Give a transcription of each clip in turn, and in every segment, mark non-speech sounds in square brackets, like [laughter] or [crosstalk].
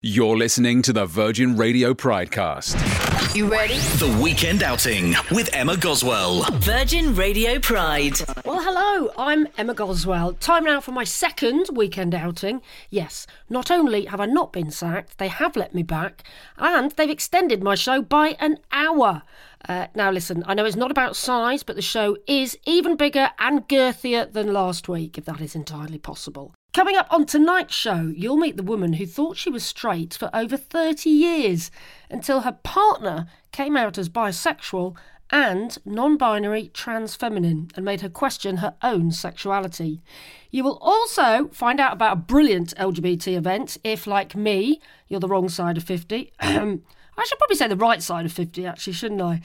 You're listening to the Virgin Radio Pridecast. You ready? The Weekend Outing with Emma Goswell. Virgin Radio Pride. Well, hello, I'm Emma Goswell. Time now for my second weekend outing. Yes, not only have I not been sacked, they have let me back, and they've extended my show by an hour. Uh, now, listen, I know it's not about size, but the show is even bigger and girthier than last week, if that is entirely possible. Coming up on tonight's show, you'll meet the woman who thought she was straight for over 30 years until her partner came out as bisexual and non binary trans feminine and made her question her own sexuality. You will also find out about a brilliant LGBT event if, like me, you're the wrong side of 50. [clears throat] I should probably say the right side of 50, actually, shouldn't I?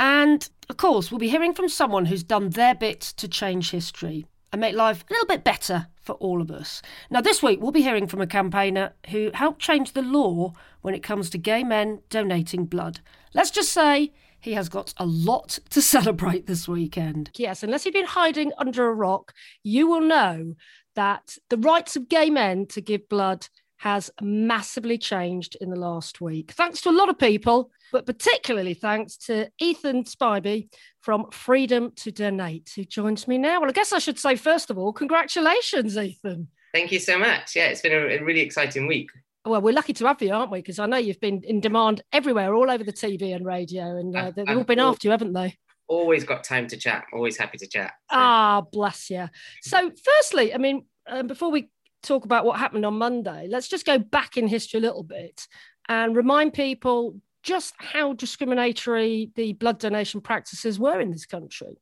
And of course, we'll be hearing from someone who's done their bit to change history and make life a little bit better for all of us. Now, this week, we'll be hearing from a campaigner who helped change the law when it comes to gay men donating blood. Let's just say he has got a lot to [laughs] celebrate this weekend. Yes, unless you've been hiding under a rock, you will know that the rights of gay men to give blood has massively changed in the last week. Thanks to a lot of people, but particularly thanks to Ethan Spivey from Freedom to Donate, who joins me now. Well, I guess I should say, first of all, congratulations, Ethan. Thank you so much. Yeah, it's been a, a really exciting week. Well, we're lucky to have you, aren't we? Because I know you've been in demand everywhere, all over the TV and radio, and uh, they've all been after you, haven't they? Always got time to chat. Always happy to chat. So. Ah, bless you. So, firstly, I mean, um, before we talk about what happened on Monday, let's just go back in history a little bit and remind people just how discriminatory the blood donation practices were in this country.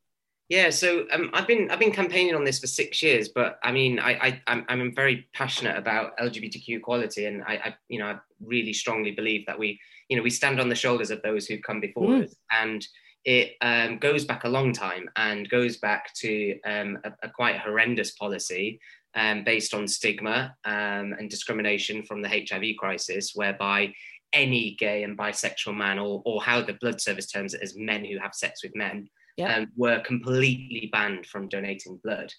Yeah, so um, I've been I've been campaigning on this for six years, but I mean I, I I'm, I'm very passionate about LGBTQ equality, and I, I you know I really strongly believe that we you know we stand on the shoulders of those who've come before mm. us, and it um, goes back a long time and goes back to um, a, a, quite horrendous policy um, based on stigma um, and discrimination from the HIV crisis, whereby any gay and bisexual man, or, or how the blood service terms it as men who have sex with men, yeah. um, were completely banned from donating blood.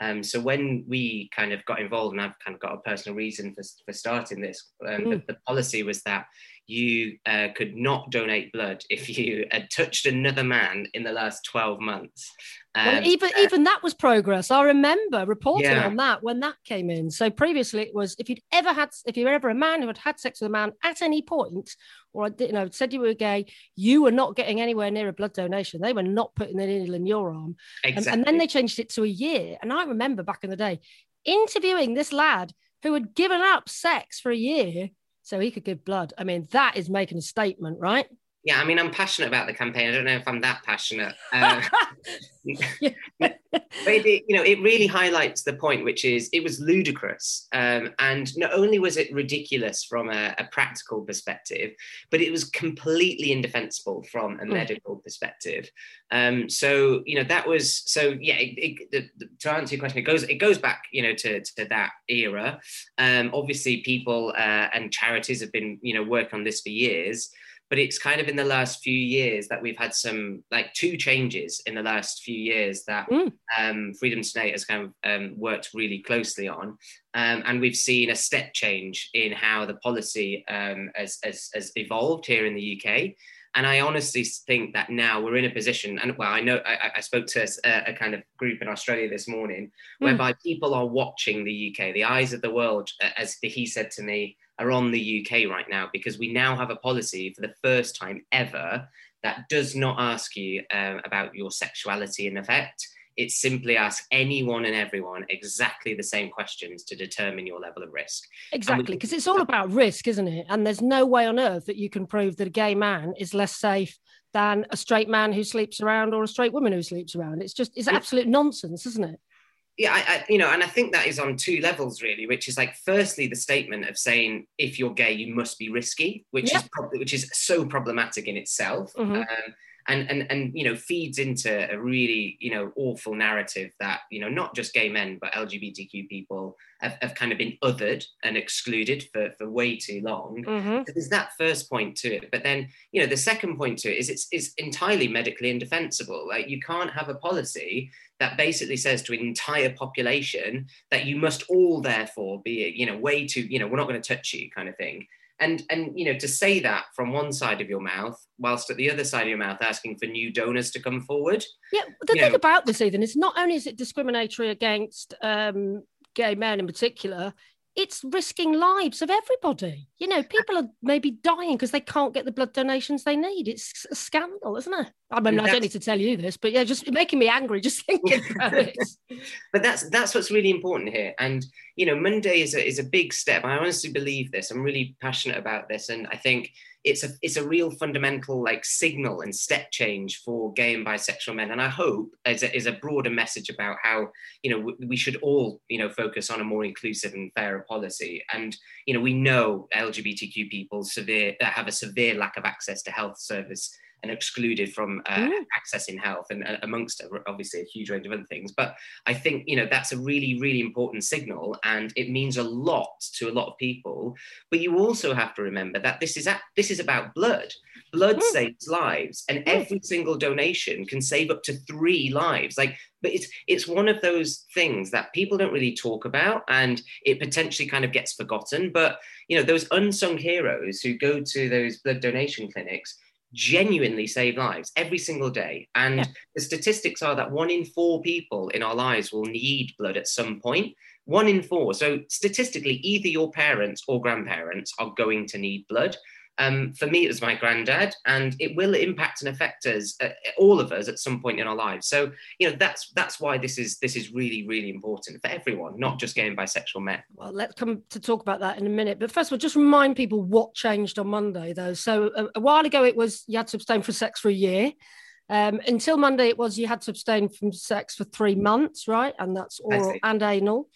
Um, so when we kind of got involved, and I've kind of got a personal reason for, for starting this, um, mm. the, the, policy was that you uh, could not donate blood if you [laughs] had touched another man in the last 12 months. Um, well, even uh, even that was progress. I remember reporting yeah. on that when that came in. So previously it was if you'd ever had if you were ever a man who had had sex with a man at any point, or you know said you were gay, you were not getting anywhere near a blood donation. They were not putting the needle in your arm. Exactly. And, and then they changed it to a year. And I remember back in the day interviewing this lad who had given up sex for a year so he could give blood. I mean, that is making a statement, right? Yeah, I mean, I'm passionate about the campaign. I don't know if I'm that passionate. [laughs] Uh, [laughs] but it, you know, it really highlights the point, which is it was ludicrous, um, and not only was it ridiculous from a, a, practical perspective, but it was completely indefensible from a mm. medical perspective. Um, so you know, that was so yeah. It, it, the, the, to answer your question, it goes it goes back, you know, to, to that era. Um, obviously, people uh, and charities have been you know working on this for years but it's kind of in the last few years that we've had some like two changes in the last few years that mm. um, Freedom to Donate has kind of um, worked really closely on. Um, and we've seen a step change in how the policy um, has, has, has, evolved here in the UK. And I honestly think that now we're in a position, and well, I know I, I spoke to a, a, kind of group in Australia this morning, mm. whereby people are watching the UK, the eyes of the world, as he said to me, are on the UK right now because we now have a policy for the first time ever that does not ask you um, about your sexuality in effect. It simply asks anyone and everyone exactly the same questions to determine your level of risk. Exactly, because it's all about risk, isn't it? And there's no way on earth that you can prove that a gay man is less safe than a straight man who sleeps around or a straight woman who sleeps around. It's just, it's absolute nonsense, isn't it? Yeah, I, I, you know, and I think that is on two levels really, which is like, firstly, the statement of saying if you're gay, you must be risky, which yeah. is probably which is so problematic in itself. Mm-hmm. Um, and and and you know feeds into a really you know awful narrative that you know not just gay men but LGBTQ people have, have kind of been othered and excluded for, for way too long. Mm-hmm. So there's that first point to it, but then you know the second point to it is it's, it's entirely medically indefensible. Like you can't have a policy that basically says to an entire population that you must all therefore be you know way too you know we're not going to touch you kind of thing and and you know to say that from one side of your mouth whilst at the other side of your mouth asking for new donors to come forward. Yeah the thing know, about this even is not only is it discriminatory against um, gay men in particular it's risking lives of everybody. You know, people are maybe dying because they can't get the blood donations they need. It's a scandal, isn't it? I mean, I don't need to tell you this, but yeah, just making me angry just [laughs] thinking about it. [laughs] But that's that's what's really important here. And you know, Monday is a is a big step. I honestly believe this. I'm really passionate about this, and I think it's a it's a real fundamental like signal and step change for gay and bisexual men. And i hope is a, is a broader message about how you know we should all you know focus on a more inclusive and fairer policy. And you know we know lgbtq people severe that have a severe lack of access to health service and excluded from uh, mm. accessing health and uh, amongst obviously a huge range of other things but i think you know that's a really really important signal and it means a lot to a lot of people but you also have to remember that this is at, this is about blood blood mm. saves lives and mm. every single donation can save up to three lives like but it's it's one of those things that people don't really talk about and it potentially kind of gets forgotten but you know those unsung heroes who go to those blood donation clinics genuinely save lives every single day. And yeah. the statistics are that one in four people in our lives will need blood at some point. One in four. So statistically, either your parents or grandparents are going to need blood. Um, for me, it was my granddad, and it will impact and affect us, uh, all of us, at some point in our lives. So, you know, that's that's why this is this is really really important for everyone, not just gay and bisexual men. Well, let's come to talk about that in a minute. But first of all, just remind people what changed on Monday, though. So a, a while ago, it was you had to abstain from sex for a year. Um, until Monday, it was you had to abstain from sex for three months, right? And that's oral and anal.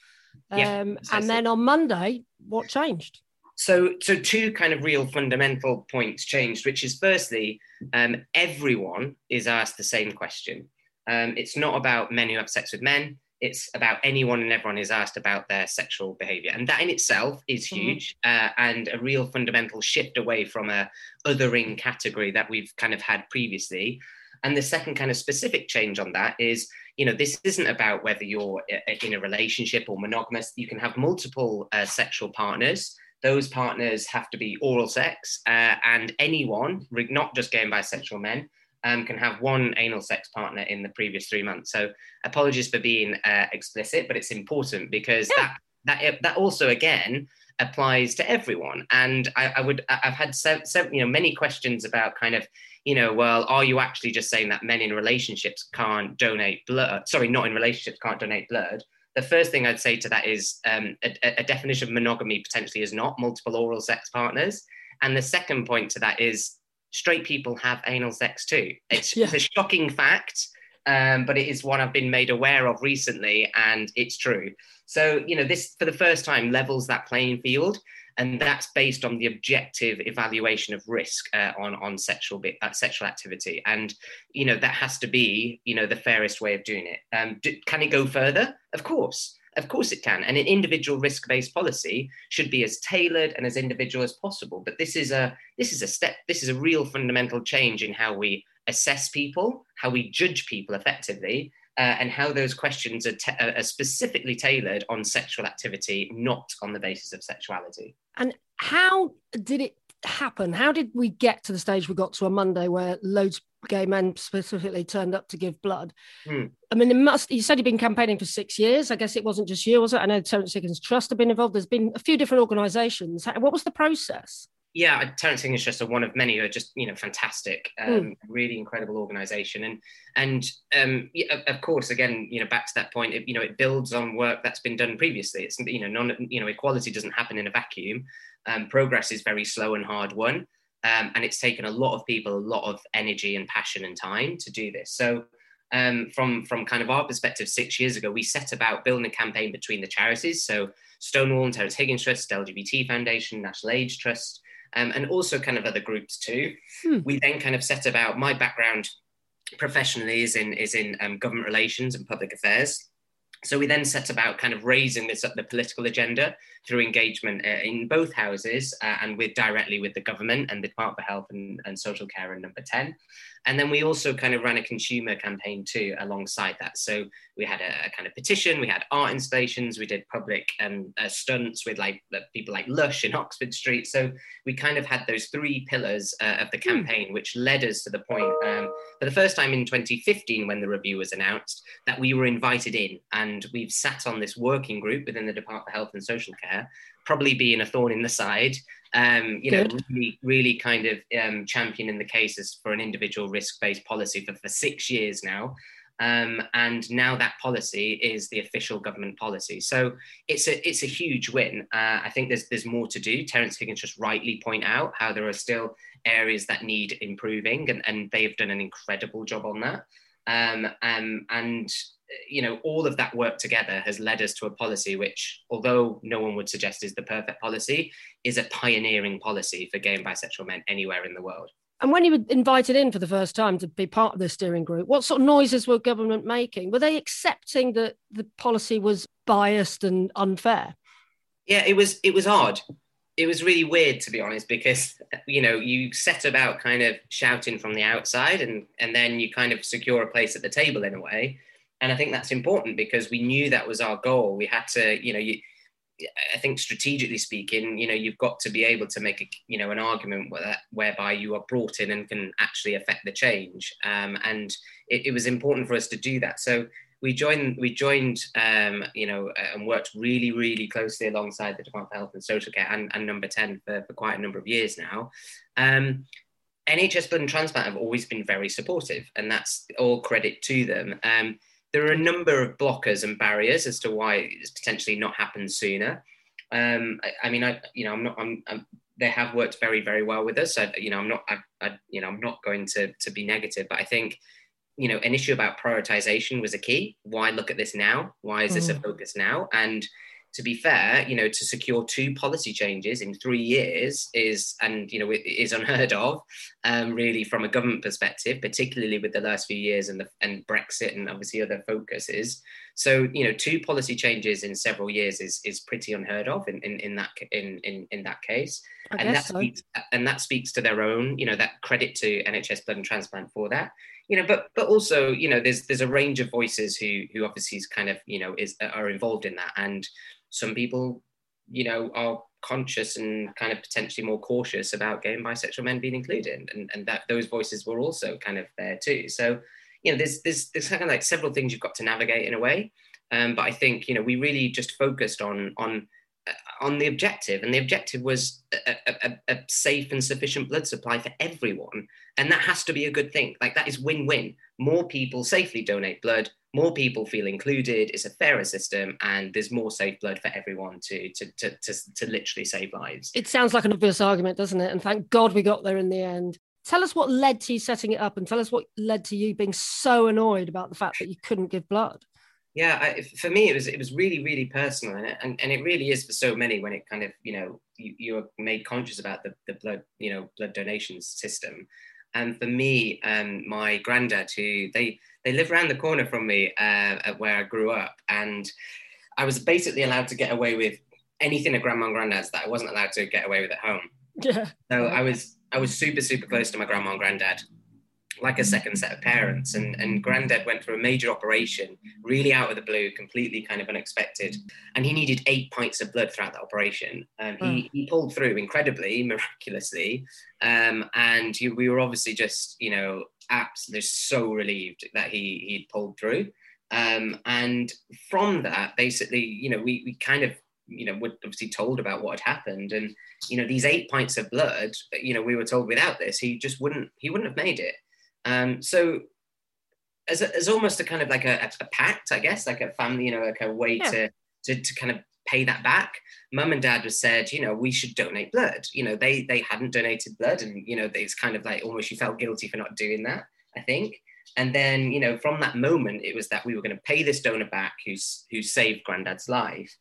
Um, yeah, and then on Monday, what changed? So, so two kind of real fundamental points changed, which is firstly, um, everyone is asked the same question. Um, it's not about men who have sex with men. It's about anyone and everyone is asked about their sexual behavior. And that in itself is mm-hmm. huge mm-hmm. uh, and a real fundamental shift away from a othering category that we've kind of had previously. And the second kind of specific change on that is, you know, this isn't about whether you're uh, in a relationship or monogamous. You can have multiple uh, sexual partners those partners have to be oral sex, uh, and anyone, not just gay and bisexual men, um, can have one anal sex partner in the previous three months. So apologies for being uh, explicit, but it's important because yeah. that that that also again applies to everyone. And I, I would I've had sev- sev- you know many questions about kind of you know well are you actually just saying that men in relationships can't donate blood? Sorry, not in relationships can't donate blood the first thing I'd say to that is um, a, a, definition of monogamy potentially is not multiple oral sex partners. And the second point to that is straight people have anal sex too. [laughs] It's, yeah. it's a shocking fact, um, but it is one I've been made aware of recently, and it's true. So, you know, this for the first time levels that playing field and that's based on the objective evaluation of risk uh, on on sexual uh, sexual activity. And you know that has to be you know the fairest way of doing it. Um, do, can it go further? Of course. Of course it can. And an individual risk-based policy should be as tailored and as individual as possible. But this is a this is a step this is a real fundamental change in how we assess people how we judge people effectively uh, and how those questions are, are, specifically tailored on sexual activity, not on the basis of sexuality. And how did it happen? How did we get to the stage we got to on Monday where loads of gay men specifically turned up to give blood? Hmm. I mean, it must. You said you've been campaigning for six years. I guess it wasn't just you, was it? I know Terence Higgins Trust have been involved. There's been a few different organisations. What was the process? Yeah, Terence Higgins Trust are one of many who are just you know fantastic, um, mm. really incredible organisation, and and um, yeah, of course, again, you know, back to that point, it, you know, it builds on work that's been done previously. It's you know, non you know, equality doesn't happen in a vacuum. Um, progress is very slow and hard won, um, and it's taken a lot of people a lot of energy and passion and time to do this. So. Um, from from kind of our perspective, six years ago, we set about building a campaign between the charities, so Stonewall and Terence Higgins Trust, LGBT Foundation, National AIDS Trust, um, and also kind of other groups too. Hmm. We then kind of set about my background professionally is in is in um, government relations and public affairs. So we then set about kind of raising this up the political agenda through engagement uh, in both houses uh, and with directly with the government and the Department for Health and, and Social Care and Number 10. And then we also kind of ran a consumer campaign too alongside that. So we had a, a kind of petition, we had art installations, we did public um, uh, stunts with like people like Lush in Oxford Street. So we kind of had those three pillars uh, of the hmm. campaign, which led us to the point um, for the first time in 2015 when the review was announced that we were invited in and we've sat on this working group within the Department of Health and Social Care, probably being a thorn in the side um, you Good. know, really, really kind of um, championing the cases for an individual risk-based policy for, for six years now. Um, and now that policy is the official government policy. So it's a it's a huge win. Uh, I think there's there's more to do. Terence Higgins Trust rightly point out how there are still areas that need improving, and, and they've done an incredible job on that. Um, um, and you know, all of that work together has led us to a policy which, although no one would suggest is the perfect policy, is a pioneering policy for gay and bisexual men anywhere in the world. And when you were invited in for the first time to be part of the steering group, what sort of noises were government making? Were they accepting that the policy was biased and unfair? Yeah, it was. It was odd. It was really weird, to be honest, because you know you set about kind of shouting from the outside, and and then you kind of secure a place at the table in a way and I think that's important because we knew that was our goal. We had to, you know, you, I think strategically speaking, you know, you've got to be able to make a, you know, an argument where, whereby you are brought in and can actually affect the change. Um, and it, it, was important for us to do that. So we joined, we joined, um, you know, and worked really, really closely alongside the Department of Health and Social Care and, and Number Ten for, for quite a number of years now. Um, NHS Blood and Transplant have always been very supportive, and that's all credit to them. Um, there are a number of blockers and barriers as to why it's potentially not happened sooner. Um, I, I, mean, I you know, I'm not. I'm, I'm, they have worked very, very well with us. So, you know, I'm not. I, I, you know, I'm not going to to be negative, but I think you know an issue about prioritization was a key why look at this now why is this mm. a focus now and to be fair, you know, to secure two policy changes in three years is, and you know, is [laughs] unheard of, um, really, from a government perspective, particularly with the last few years and the, and Brexit and obviously other focuses. So, you know, two policy changes in several years is is pretty unheard of in in, in that in, in in that case, I and that so. speaks and that speaks to their own, you know, that credit to NHS Blood and Transplant for that you know, but but also, you know, there's there's a range of voices who who obviously is kind of, you know, is are involved in that, and some people, you know, are conscious and kind of potentially more cautious about gay and bisexual men being included, and and that those voices were also kind of there too. So, you know, there's there's there's kind of like several things you've got to navigate in a way. Um, but I think you know we really just focused on on uh, on the objective, and the objective was a, a, a, safe and sufficient blood supply for everyone, and that has to be a good thing. Like that is win-win. More people safely donate blood, more people feel included, it's a fairer system, and there's more safe blood for everyone to, to, to, to, to literally save lives. It sounds like an obvious argument, doesn't it? And thank God we got there in the end. Tell us what led to you setting it up and tell us what led to you being so annoyed about the fact that you couldn't give blood. Yeah, I, for me, it was it was really really personal, and, and and it really is for so many when it kind of you know you, you're made conscious about the, the blood you know blood donation system, and for me, um, my granddad who they they live around the corner from me uh, where I grew up, and I was basically allowed to get away with anything at grandma and granddad's that I wasn't allowed to get away with at home. [laughs] Yeah. So I was I was super super close to my grandma and granddad, like a second set of parents. And, and granddad went through a major operation, really out of the blue, completely kind of unexpected. And he needed eight pints of blood throughout the operation. Um, he, hmm. he pulled through incredibly, [laughs] miraculously. Um, and you, we were obviously just, you know, absolutely so relieved that he he'd pulled through. Um, and from that, basically, you know, we, we kind of you know, were obviously told about what had happened. And, you know, these eight pints of blood, you know, we were told without this, he just wouldn't, he wouldn't have made it. Um, so as, a, as almost a kind of like a, a, pact, I guess, like a family, you know, like a way yeah. to, to, to kind of pay that back. Mum and dad was said, you know, we should donate blood. You know, they they hadn't donated blood, and you know, it's kind of like almost you felt guilty for not doing that. I think. And then, you know, from that moment, it was that we were going to pay this donor back who's who saved granddad's life.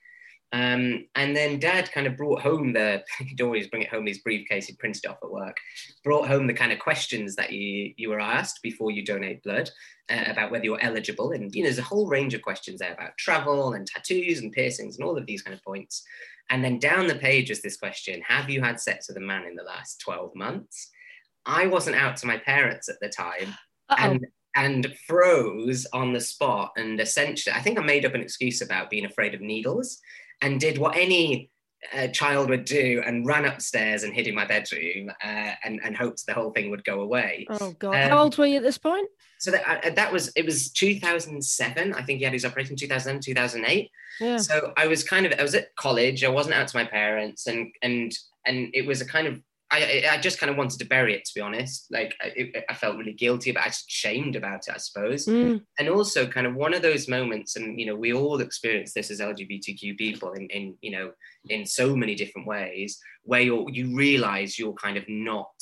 Um, and then dad kind of brought home the, [laughs] he'd always bring it home, his briefcase he'd printed off at work, brought home the kind of questions that you, you were asked before you donate blood uh, about whether you're eligible. And, you know, there's a whole range of questions there about travel and tattoos and piercings and all of these kind of points. And then down the page was this question Have you had sex with a man in the last 12 months? I wasn't out to my parents at the time. And and froze on the spot and essentially i think i made up an excuse about being afraid of needles and did what any uh, child would do and ran upstairs and hid in my bedroom uh, and, and hoped the whole thing would go away. Oh god. Um, how old were you at this point? So that, uh, that was it was 2007 i think he had his operation 2000 2008 yeah. so i was kind of i was at college. I wasn't out to my parents and and and it was a kind of I, I just kind of wanted to bury it, to be honest. Like I, I felt really guilty, but I was ashamed about it, I suppose. Mm. And also, kind of one of those moments, and you know, we all experience this as LGBTQ people in, in you know, in so many different ways, where you you realize you're kind of not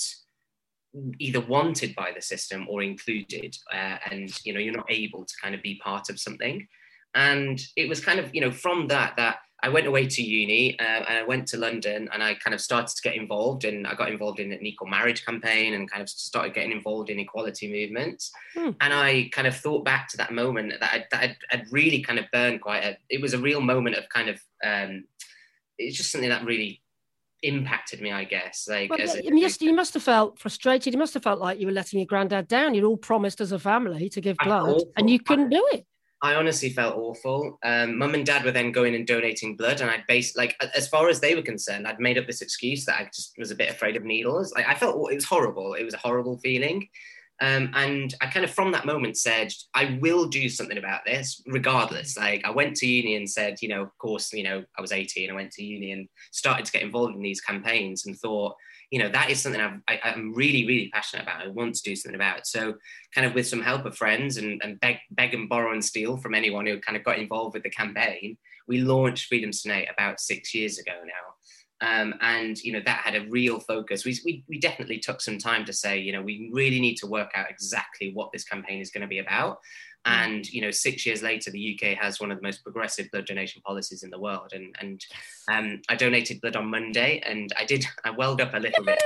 either wanted by the system or included, uh, and you know, you're not able to kind of be part of something. And it was kind of you know from that that I went away to uni uh, and I went to London and I kind of started to get involved and I got involved in an equal marriage campaign and kind of started getting involved in equality movements. Hmm. And I kind of thought back to that moment that, I, that I'd, I'd, really kind of burned quite a, it was a real moment of kind of, um, it's just something that really impacted me, I guess. Like, well, a, you, must, you must have felt frustrated. You must have felt like you were letting your granddad down. You'd all promised as a family to give blood and you couldn't do it. I honestly felt awful. Um, Mum and Dad were then going and donating blood, and I based like as far as they were concerned, I'd made up this excuse that I just was a bit afraid of needles. Like I felt it was horrible. It was a horrible feeling, um, and I kind of from that moment said, I will do something about this, regardless. Like I went to uni and said, you know, of course, you know, I was 18, I went to uni and started to get involved in these campaigns, and thought, you know that is something I've, I, am really really passionate about. I want to do something about. So kind of with some help of friends and, and beg, beg and borrow and steal from anyone who kind of got involved with the campaign, we launched Freedom to Donate about six years ago now. Um, and you know that had a real focus. We, we, we definitely took some time to say, you know, we really need to work out exactly what this campaign is going to be about. Mm. And you know, six years later, the UK has one of the most progressive blood donation policies in the world. And and um, I donated blood on Monday, and I did I welled up a little bit.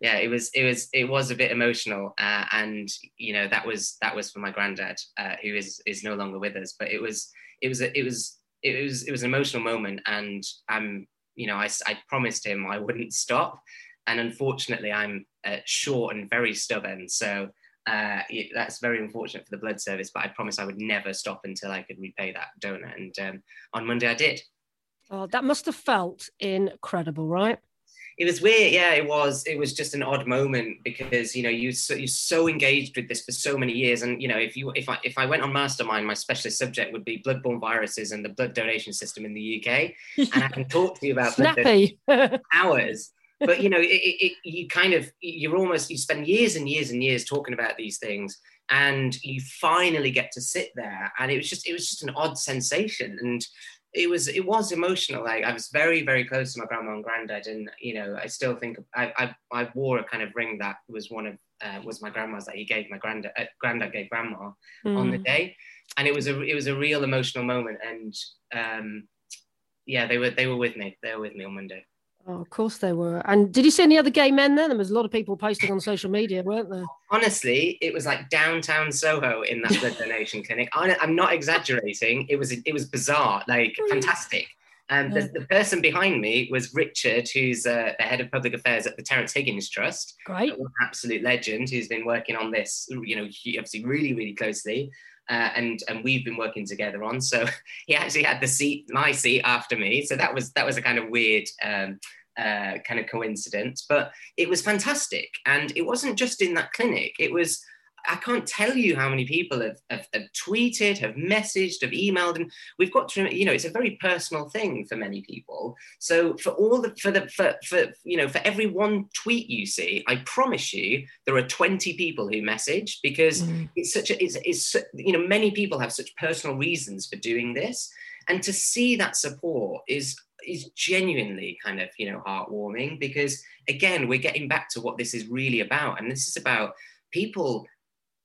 Yeah, it was it was it was a bit emotional, uh, and you know that was that was for my granddad, uh, who is is no longer with us. But it was it was it was it was it was an emotional moment, and I'm you know I I promised him I wouldn't stop, and unfortunately I'm uh, short and very stubborn, so uh, it, that's very unfortunate for the blood service, but I promised I would never stop until I could repay that donor. And um, on Monday, I did. Oh, that must have felt incredible, right? It was weird, yeah. It was. It was just an odd moment because you know you so, you're so engaged with this for so many years, and you know if you if I if I went on Mastermind, my specialist subject would be bloodborne viruses and the blood donation system in the UK, and I can [laughs] talk to you about snappy [laughs] hours but you know, it, it, you kind of you're almost you spend years and years and years talking about these things, and you finally get to sit there, and it was just it was just an odd sensation, and it was it was emotional. Like I was very very close to my grandma and granddad, and you know I still think I I, I wore a kind of ring that was one of uh, was my grandma's that he gave my granddad uh, granddad gave grandma mm. on the hmm. day, and it was a it was a real emotional moment, and um, yeah they were they were with me they were with me on Monday. Oh, of course they were. And did you see any other gay men there? There was a lot of people posting on social media, weren't there? Honestly, it was like downtown Soho in that blood [laughs] donation clinic. I, am not exaggerating. It was it was bizarre, like hmm. fantastic. And um, the, the, person behind me was Richard, who's uh, the head of public affairs at the Terence Higgins Trust. Great, absolute legend, who's been working on this, you know, obviously really, really closely. Uh, and and we've been working together on. So [laughs] he actually had the seat, my seat after me. So that was that was a kind of weird um, uh, kind of coincidence, but it was fantastic. And it wasn't just in that clinic, it was I can't tell you how many people have, have, have, tweeted, have messaged, have emailed, and we've got to, you know, it's a very personal thing for many people. So for all the, for the, for, for, you know, for every one tweet you see, I promise you there are 20 people who message because mm. it's such a, it's, it's, you know, many people have such personal reasons for doing this. And to see that support is is genuinely kind of you know heartwarming because again we're getting back to what this is really about and this is about people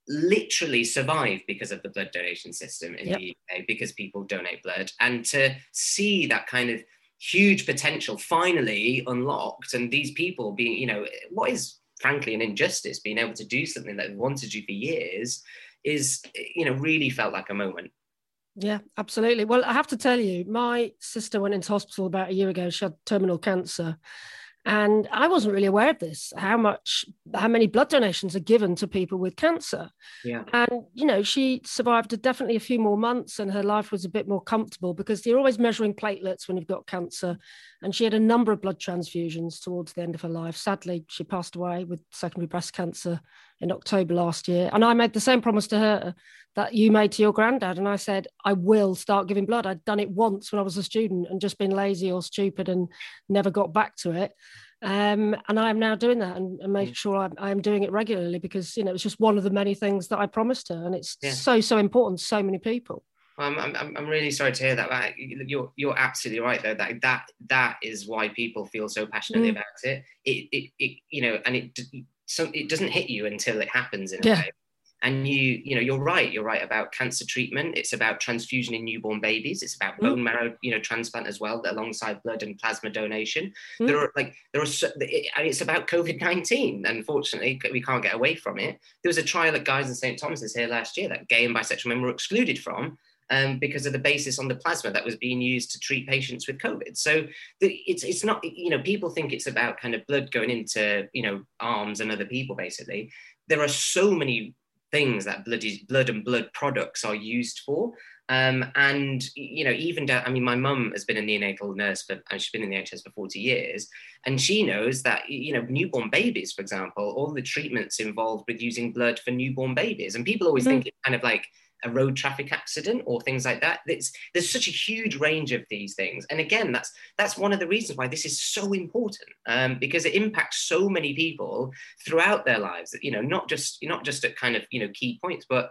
literally survive because of the blood donation system in yep. the UK because people donate blood and to see that kind of huge potential finally unlocked and these people being you know what is frankly an injustice being able to do something that wanted to do for years is you know really felt like a moment Yeah, absolutely. Well, I have to tell you, my sister went into hospital about a year ago. She had terminal cancer. And I wasn't really aware of this, how much, how many blood donations are given to people with cancer. Yeah. And, you know, she survived definitely a few more months and her life was a bit more comfortable because you're always measuring platelets when you've got cancer. And she had a number of blood transfusions towards the end of her life. Sadly, she passed away with secondary breast cancer in October last year. And I made the same promise to her that you made to your granddad. And I said, I will start giving blood. I'd done it once when I was a student and just been lazy or stupid and never got back to it. Um, and I am now doing that and, and making mm. sure I'm, I am doing it regularly because, you know, it's just one of the many things that I promised her. And it's yeah. so, so important to so many people. I'm, I'm, I'm really sorry to hear that. You're, you're absolutely right though. That, that, that is why people feel so passionately mm. about it. It, it, it, you know, and it, so it doesn't hit you until it happens in a yeah. way. And you you know you're right you're right about cancer treatment. It's about transfusion in newborn babies. It's about mm. bone marrow you know transplant as well alongside blood and plasma donation. Mm. there are like there are so, it, it's about covid-19 unfortunately we can't get away from it. There was a trial at Guy's and st thomas's here last year that gay and bisexual men were excluded from um, because of the basis on the plasma that was being used to treat patients with COVID. So the, it's it's not you know people think it's about kind of blood going into you know arms and other people basically. There are so many things that bloody blood and blood products are used for. Um, and you know, even down, I mean, my mum has been a neonatal nurse for, and she's been in the NHS for 40 years, and she knows that you know, newborn babies, for example, all the treatments involved with using blood for newborn babies, and people always mm. think it's kind of like a road traffic accident or things like that. It's, there's such a huge range of these things, and again, that's that's one of the reasons why this is so important um, because it impacts so many people throughout their lives. You know, not just not just at kind of you know key points, but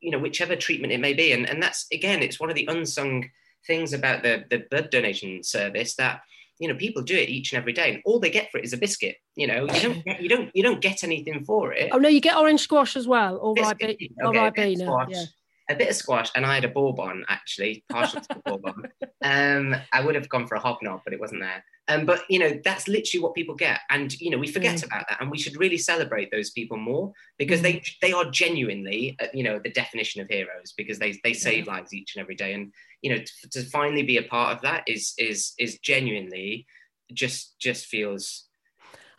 you know whichever treatment it may be, and and that's again, it's one of the unsung things about the the blood donation service that you know people do it each and every day and all they get for it is a biscuit you know you don't get, you don't you don't get anything for it oh no you get orange squash as well all right all right yeah a bit of squash, and I had a bourbon actually, partial to the [laughs] bourbon. Um, I would have gone for a hobnob, but it wasn't there. Um, but you know, that's literally what people get, and you know, we forget mm. about that, and we should really celebrate those people more because mm. they they are genuinely, uh, you know, the definition of heroes because they they save yeah. lives each and every day, and you know, to, to finally be a part of that is is is genuinely just just feels.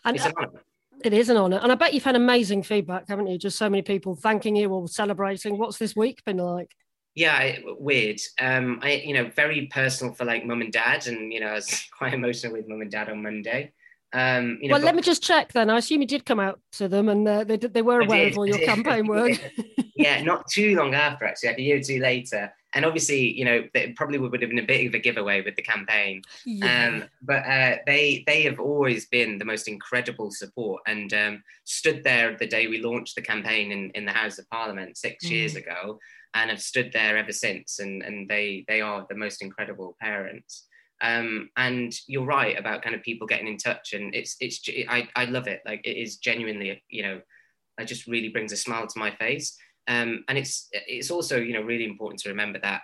And, it's an honor. It is an honour. And I bet you've had amazing feedback, haven't you? Just so many people thanking you or celebrating. What's this week been like? Yeah, weird. Um, I, you know, very personal for like mum and dad. And, you know, I was [laughs] quite emotional with mum and dad on Monday. Um, you know, well, but, let me just check then. I assume you did come out to them and uh, they, they were aware of all your [laughs] campaign work. [laughs] yeah, not too long after, actually, like a year or two later and obviously, you know, it probably would have been a bit of a giveaway with the campaign. Yeah. Um, but uh, they they have always been the most incredible support and um, stood there the day we launched the campaign in, in the House of Parliament six mm. years ago, and have stood there ever since. And and they they are the most incredible parents. Um, and you're right about kind of people getting in touch, and it's it's I I love it. Like it is genuinely, you know, it just really brings a smile to my face. Um, and it's it's also you know really important to remember that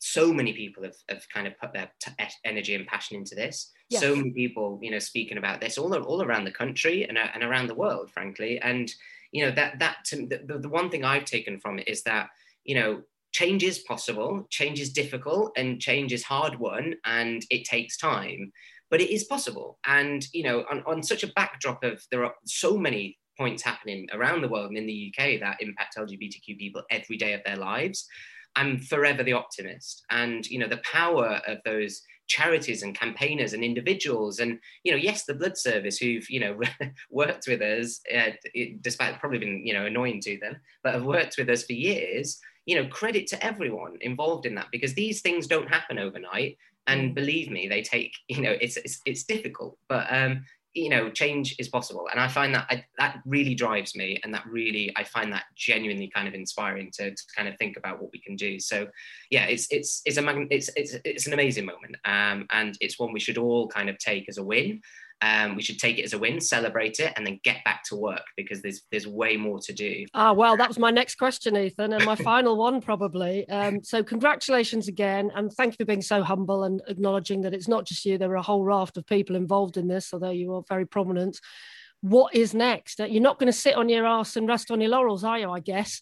so many people have, have kind of put their t- energy and passion into this. Yes. So many people, you know, speaking about this all, all around the country and, and around the world, frankly. And, you know, that, that to, the, the one thing I've taken from it is that, you know, change is possible, change is difficult, and change is hard won, and it takes time, but it is possible. And, you know, on, on such a backdrop of there are so many points happening around the world and in the UK that impact LGBTQ people every day of their lives. I'm forever the optimist. And, you know, the power of those charities and campaigners and individuals and you know yes the blood service who've you know [laughs] worked with us uh, despite probably been you know annoying to them but have worked with us for years you know credit to everyone involved in that because these things don't happen overnight and mm. believe me they take you know it's it's, it's difficult but um you know change is possible. And i find that I, that really drives me and that really i find that genuinely kind of inspiring to, to kind of think about what we can do. So yeah it's it's it's a it's it's, it's an amazing moment. Um, and it's one we should all kind of take as a win um, we should take it as a win, celebrate it, and then get back to work because there's there's way more to do. Ah, well, that was my next question, Ethan, and my final one probably. Um, so congratulations again, and thank you for being so humble and acknowledging that it's not just you. There are a whole raft of people involved in this, although you are very prominent. What is next? You're not going to sit on your ass and rest on your laurels, are you? I guess.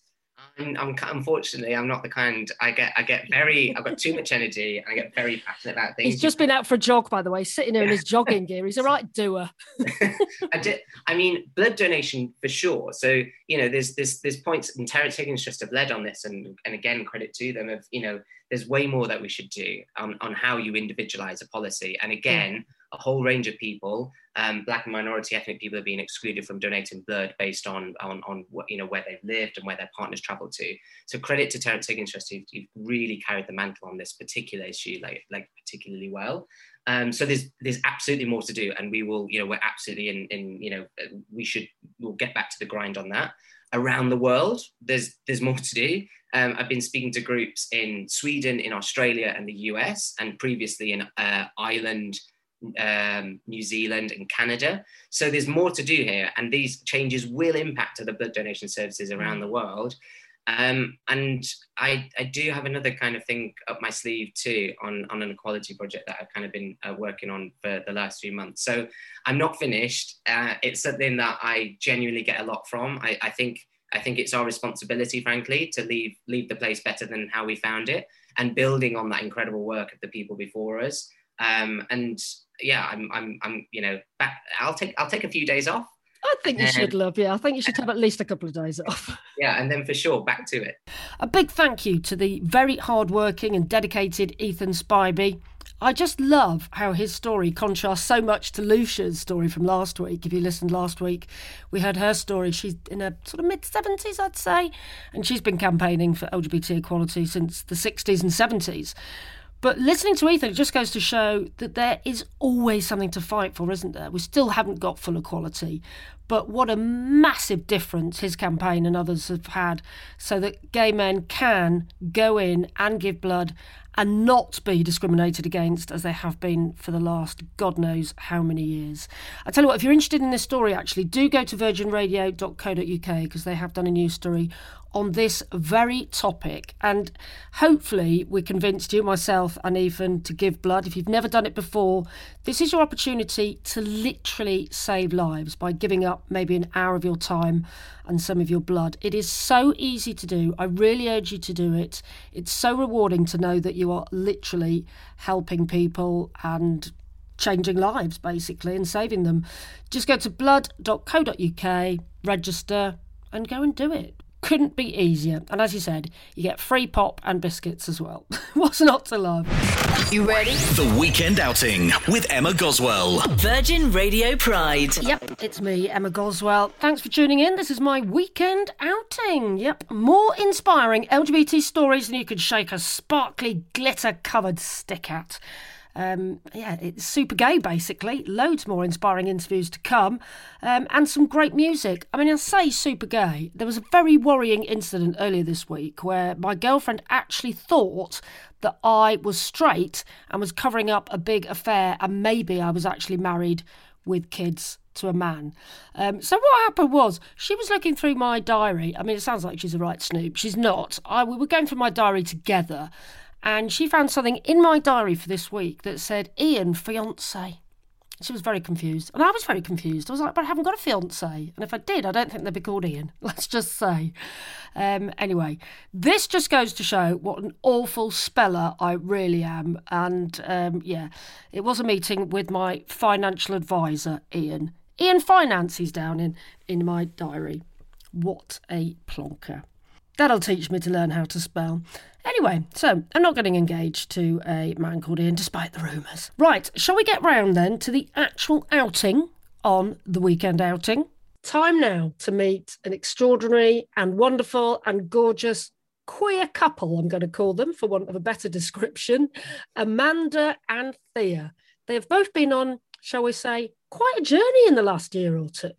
I'm, I'm unfortunately I'm not the kind I get I get very I've got too much energy and I get very passionate about things. He's just been out for a jog, by the way, sitting there in his jogging gear. He's a right doer. [laughs] I, did, I mean, blood donation for sure. So you know, there's there's there's points, and Terence Higgins Trust have led on this, and and again, credit to them of you know, there's way more that we should do on on how you individualize a policy, and again, a whole range of people um, black and minority ethnic people are being excluded from donating blood based on on on what you know where they've lived and where their partners travelled to. So credit to Terence Higgins Trust, who have really carried the mantle on this particular issue like like particularly well. Um, so there's there's absolutely more to do, and we will you know we're absolutely in in you know we should we'll get back to the grind on that. Around the world, there's there's more to do. Um, I've been speaking to groups in Sweden, in Australia, and the US, and previously in uh, Ireland, um, New Zealand and Canada. So there's more to do here, and these changes will impact other blood donation services around the world. Um, and I, I do have another kind of thing up my sleeve too on, on an equality project that I've kind of been uh, working on for the last few months. So I'm not finished. Uh, it's something that I genuinely get a lot from. I, I think I think it's our responsibility, frankly, to leave leave the place better than how we found it, and building on that incredible work of the people before us. Um, and yeah, I'm, I'm, I'm, you know, back. I'll take, I'll take a few days off. I think you should, love. Yeah, I think you should have at least a couple of days off. [laughs] Yeah, and then for sure, back to it. A big thank you to the very hardworking and dedicated Ethan Spivey. I just love how his story contrasts so much to Lucia's story from last week. If you listened last week, we heard her story. She's in her sort of mid 70s, I'd say, and she's been campaigning for LGBT equality since the 60s and 70s. But listening to Ethan, just goes to show that there is always something to fight for, isn't there? We still haven't got full equality. But what a massive difference his campaign and others have had so that gay men can go in and give blood and not be discriminated against as they have been for the last God knows how many years. I tell you what, if you're interested in this story, actually, do go to virginradio.co.uk because they have done a news story on this very topic. And hopefully, we convinced you, myself and Ethan, to give blood. If you've never done it before, this is your opportunity to literally save lives by giving up maybe an hour of your time and some of your blood. It is so easy to do. I really urge you to do it. It's so rewarding to know that you are literally helping people and changing lives basically and saving them. Just go to blood.co.uk, register, and go and do it couldn't be easier. And as you said, you get free pop and biscuits as well. [laughs] What's not to love? You ready? The Weekend Outing with Emma Goswell. Virgin Radio Pride. Yep, it's me, Emma Goswell. Thanks for tuning in. This is my weekend outing. Yep, more inspiring LGBT stories than you could shake a sparkly, glitter covered stick at. Um, yeah, it's super gay basically. Loads more inspiring interviews to come, um, and some great music. I mean, I say super gay. There was a very worrying incident earlier this week where my girlfriend actually thought that I was straight and was covering up a big affair, and maybe I was actually married with kids to a man. Um, so what happened was she was looking through my diary. I mean, it sounds like she's a right snoop. She's not. I we were going through my diary together, and she found something in my diary for this week that said Ian fiance. She was very confused, and I was very confused. I was like, "But I haven't got a fiance, and if I did, I don't think they'd be called Ian." [laughs] Let's just say. Um, anyway, this just goes to show what an awful speller I really am. And um, yeah, it was a meeting with my financial advisor, Ian. Ian Finance, he's down in in my diary. What a plonker. That'll teach me to learn how to spell. Anyway, so I'm not getting engaged to a man called Ian, despite the rumours. Right, shall we get round then to the actual outing on the weekend outing? Time now to meet an extraordinary and wonderful and gorgeous queer couple, I'm going to call them for want of a better description Amanda and Thea. They have both been on, shall we say, quite a journey in the last year or two.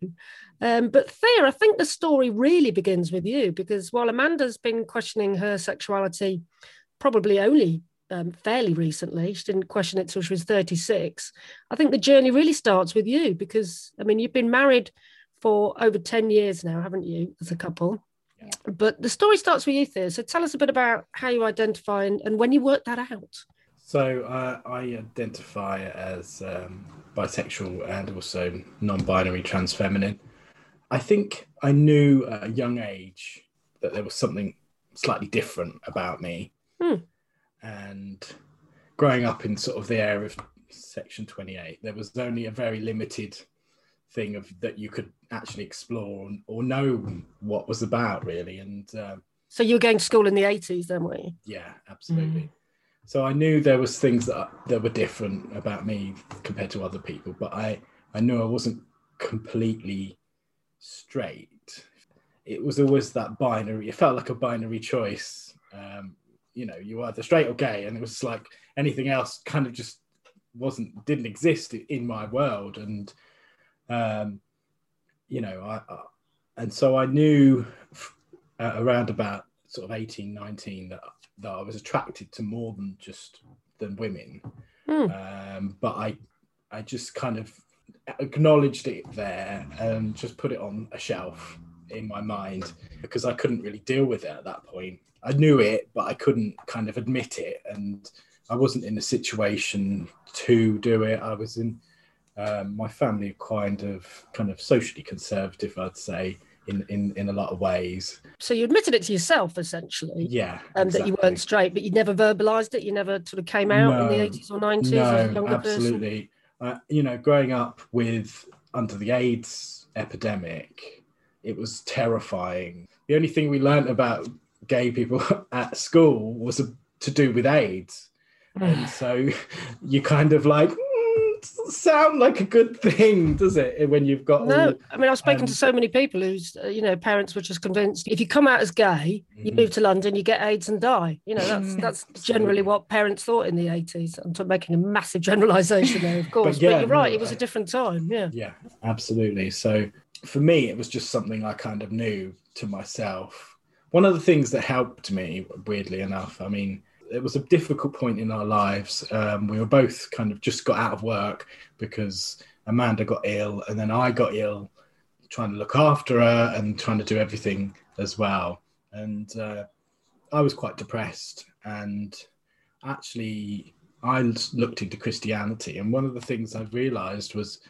Um, but Thea, I think the story really begins with you because while Amanda's been questioning her sexuality probably only um, fairly recently, she didn't question it till she was 36. I think the journey really starts with you because, I mean, you've been married for over 10 years now, haven't you, as a couple? Yeah. But the story starts with you, Thea. So tell us a bit about how you identify and, and when you worked that out. So uh, I identify as um, bisexual and also non-binary trans feminine. I think I knew at a young age that there was something slightly different about me. Hmm. And growing up in sort of the area of Section 28, there was only a very limited thing of that you could actually explore or know what was about really. And um, So you were going to school in the 80s then, were you? yeah, absolutely. So I knew there was things that that were different about me compared to other people, but I I knew I wasn't completely straight. It was always that binary. It felt like a binary choice. Um, you know, you were either straight or gay, and it was like anything else kind of just wasn't didn't exist in my world. And um, you know, I, I and so I knew uh, around about sort of 18, 19 that that I was attracted to more than just than women. Hmm. Um, but I I just kind of acknowledged it there and just put it on a shelf in my mind because I couldn't really deal with it at that point. I knew it, but I couldn't kind of admit it, and I wasn't in a situation to do it. I was in um, my family, kind of kind of socially conservative, I'd say, in in in a lot of ways. So you admitted it to yourself, essentially, Yeah, um, that you weren't straight, but you never verbalised it. You never sort of came out in the 80s or 90s as a no, younger person. Uh, you know, growing up with under the AIDS epidemic, it was terrifying. The only thing we learnt about gay people [laughs] at school was a, to do with AIDS, and [sighs] so [laughs] you kind of like "Mm, doesn't sound like a good thing, does it? When you've got No, all, I mean, I've spoken um, to so many people whose, uh, you know, parents were just convinced if you come out as gay, you Mhm. move to London, you get AIDS and die. You know, that's that's generally what parents thought in the 80s. I'm making a massive generalisation there, of [laughs] course, but, yeah, you're right, no, it was a I- different time. Yeah. Yeah, absolutely. So for me, it was just something I kind of knew to myself. One of the things that helped me, weirdly enough, I mean, it was a difficult point in our lives. Um, we were both kind of just got out of work because Amanda got ill, and then I got ill, trying to look after her and trying to do everything as well. And uh, I was quite depressed. And actually, I looked into Christianity, and one of the things I realized was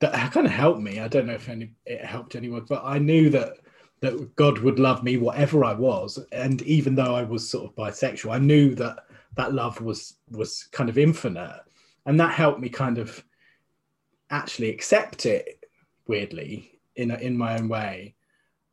that kind of helped me. I don't know if any, it helped anyone, but I knew that that God would love me whatever I was, and even though I was sort of bisexual, I knew that that love was was kind of infinite, and that helped me kind of actually accept it. Weirdly, in in my own way,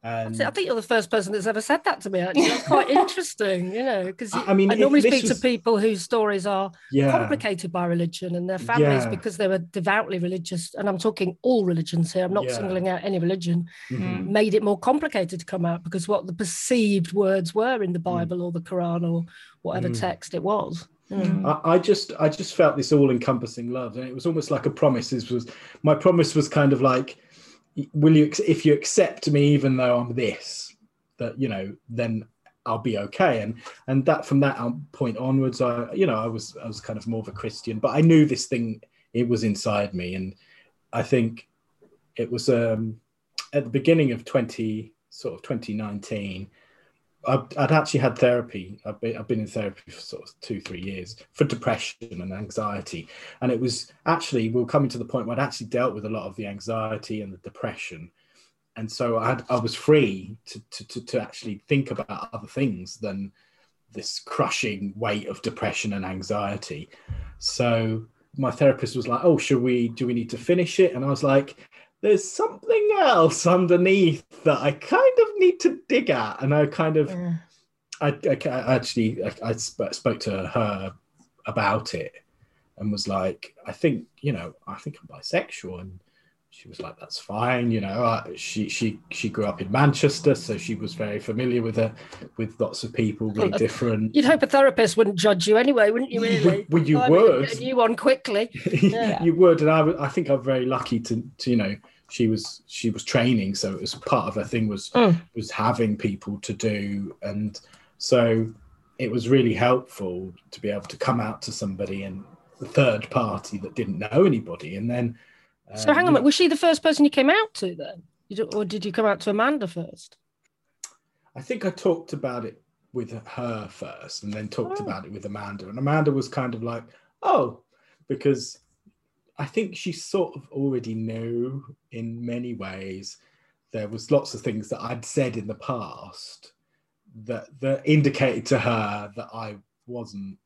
and So I think you're the first person that's ever said that to me. Actually, that's quite [laughs] interesting. You know, because I- I mean, I normally speak was- to people whose stories are yeah, complicated by religion and their families Yeah. because they were devoutly religious. And I'm talking all religions here. I'm not Yeah. singling out any religion. mhm. Made it more complicated to come out because what the perceived words were Mm. in the Bible or the Quran or whatever text it was. I, I just I just felt this all encompassing love, and it was almost like a promise. This was my promise was kind of like, will you if you accept me even though I'm this, that you know then I'll be okay. And and that from that um, point onwards, I you know I was I was kind of more of a Christian, but I knew this thing it was inside me, and I think it was um at the beginning of 20 sort of 2019 I'd, actually had therapy. I've been, I've been in therapy for sort of two, three years for depression and anxiety. And it was actually, we were coming to the point where I'd actually dealt with a lot of the anxiety and the depression. And so I, had, I was free to, to, to, to actually think about other things than this crushing weight of depression and anxiety. So my therapist was like, "Oh, should we? Do we need to finish it?" And I was like, "There's something else underneath that I kind of need to dig at." And I kind of, Yeah. I, I, I actually, I, I sp- spoke to her about it and was like, "I think, you know, I think I'm bisexual." And she was like, "That's fine." You know, uh, she she she grew up in Manchester, so she was very familiar with her, with lots of people being Well, different. You'd hope a therapist wouldn't judge you anyway, wouldn't you? Really? would- [laughs] well, you I would. get a new one quickly. [laughs] Yeah. you would, and I, I think I'm very lucky to, to, you know, she was she was training, so it was part of her thing was Mm. was having people to do, and so it was really helpful to be able to come out to somebody and the third party that didn't know anybody, and then. So um, hang on, know, was she the first person you came out to then? Or did you come out to Amanda first? I think I talked about it with her first and then talked Oh. about it with Amanda. And Amanda was kind of like, oh, because I think she sort of already knew in many ways there was lots of things that I'd said in the past that that indicated to her that I wasn't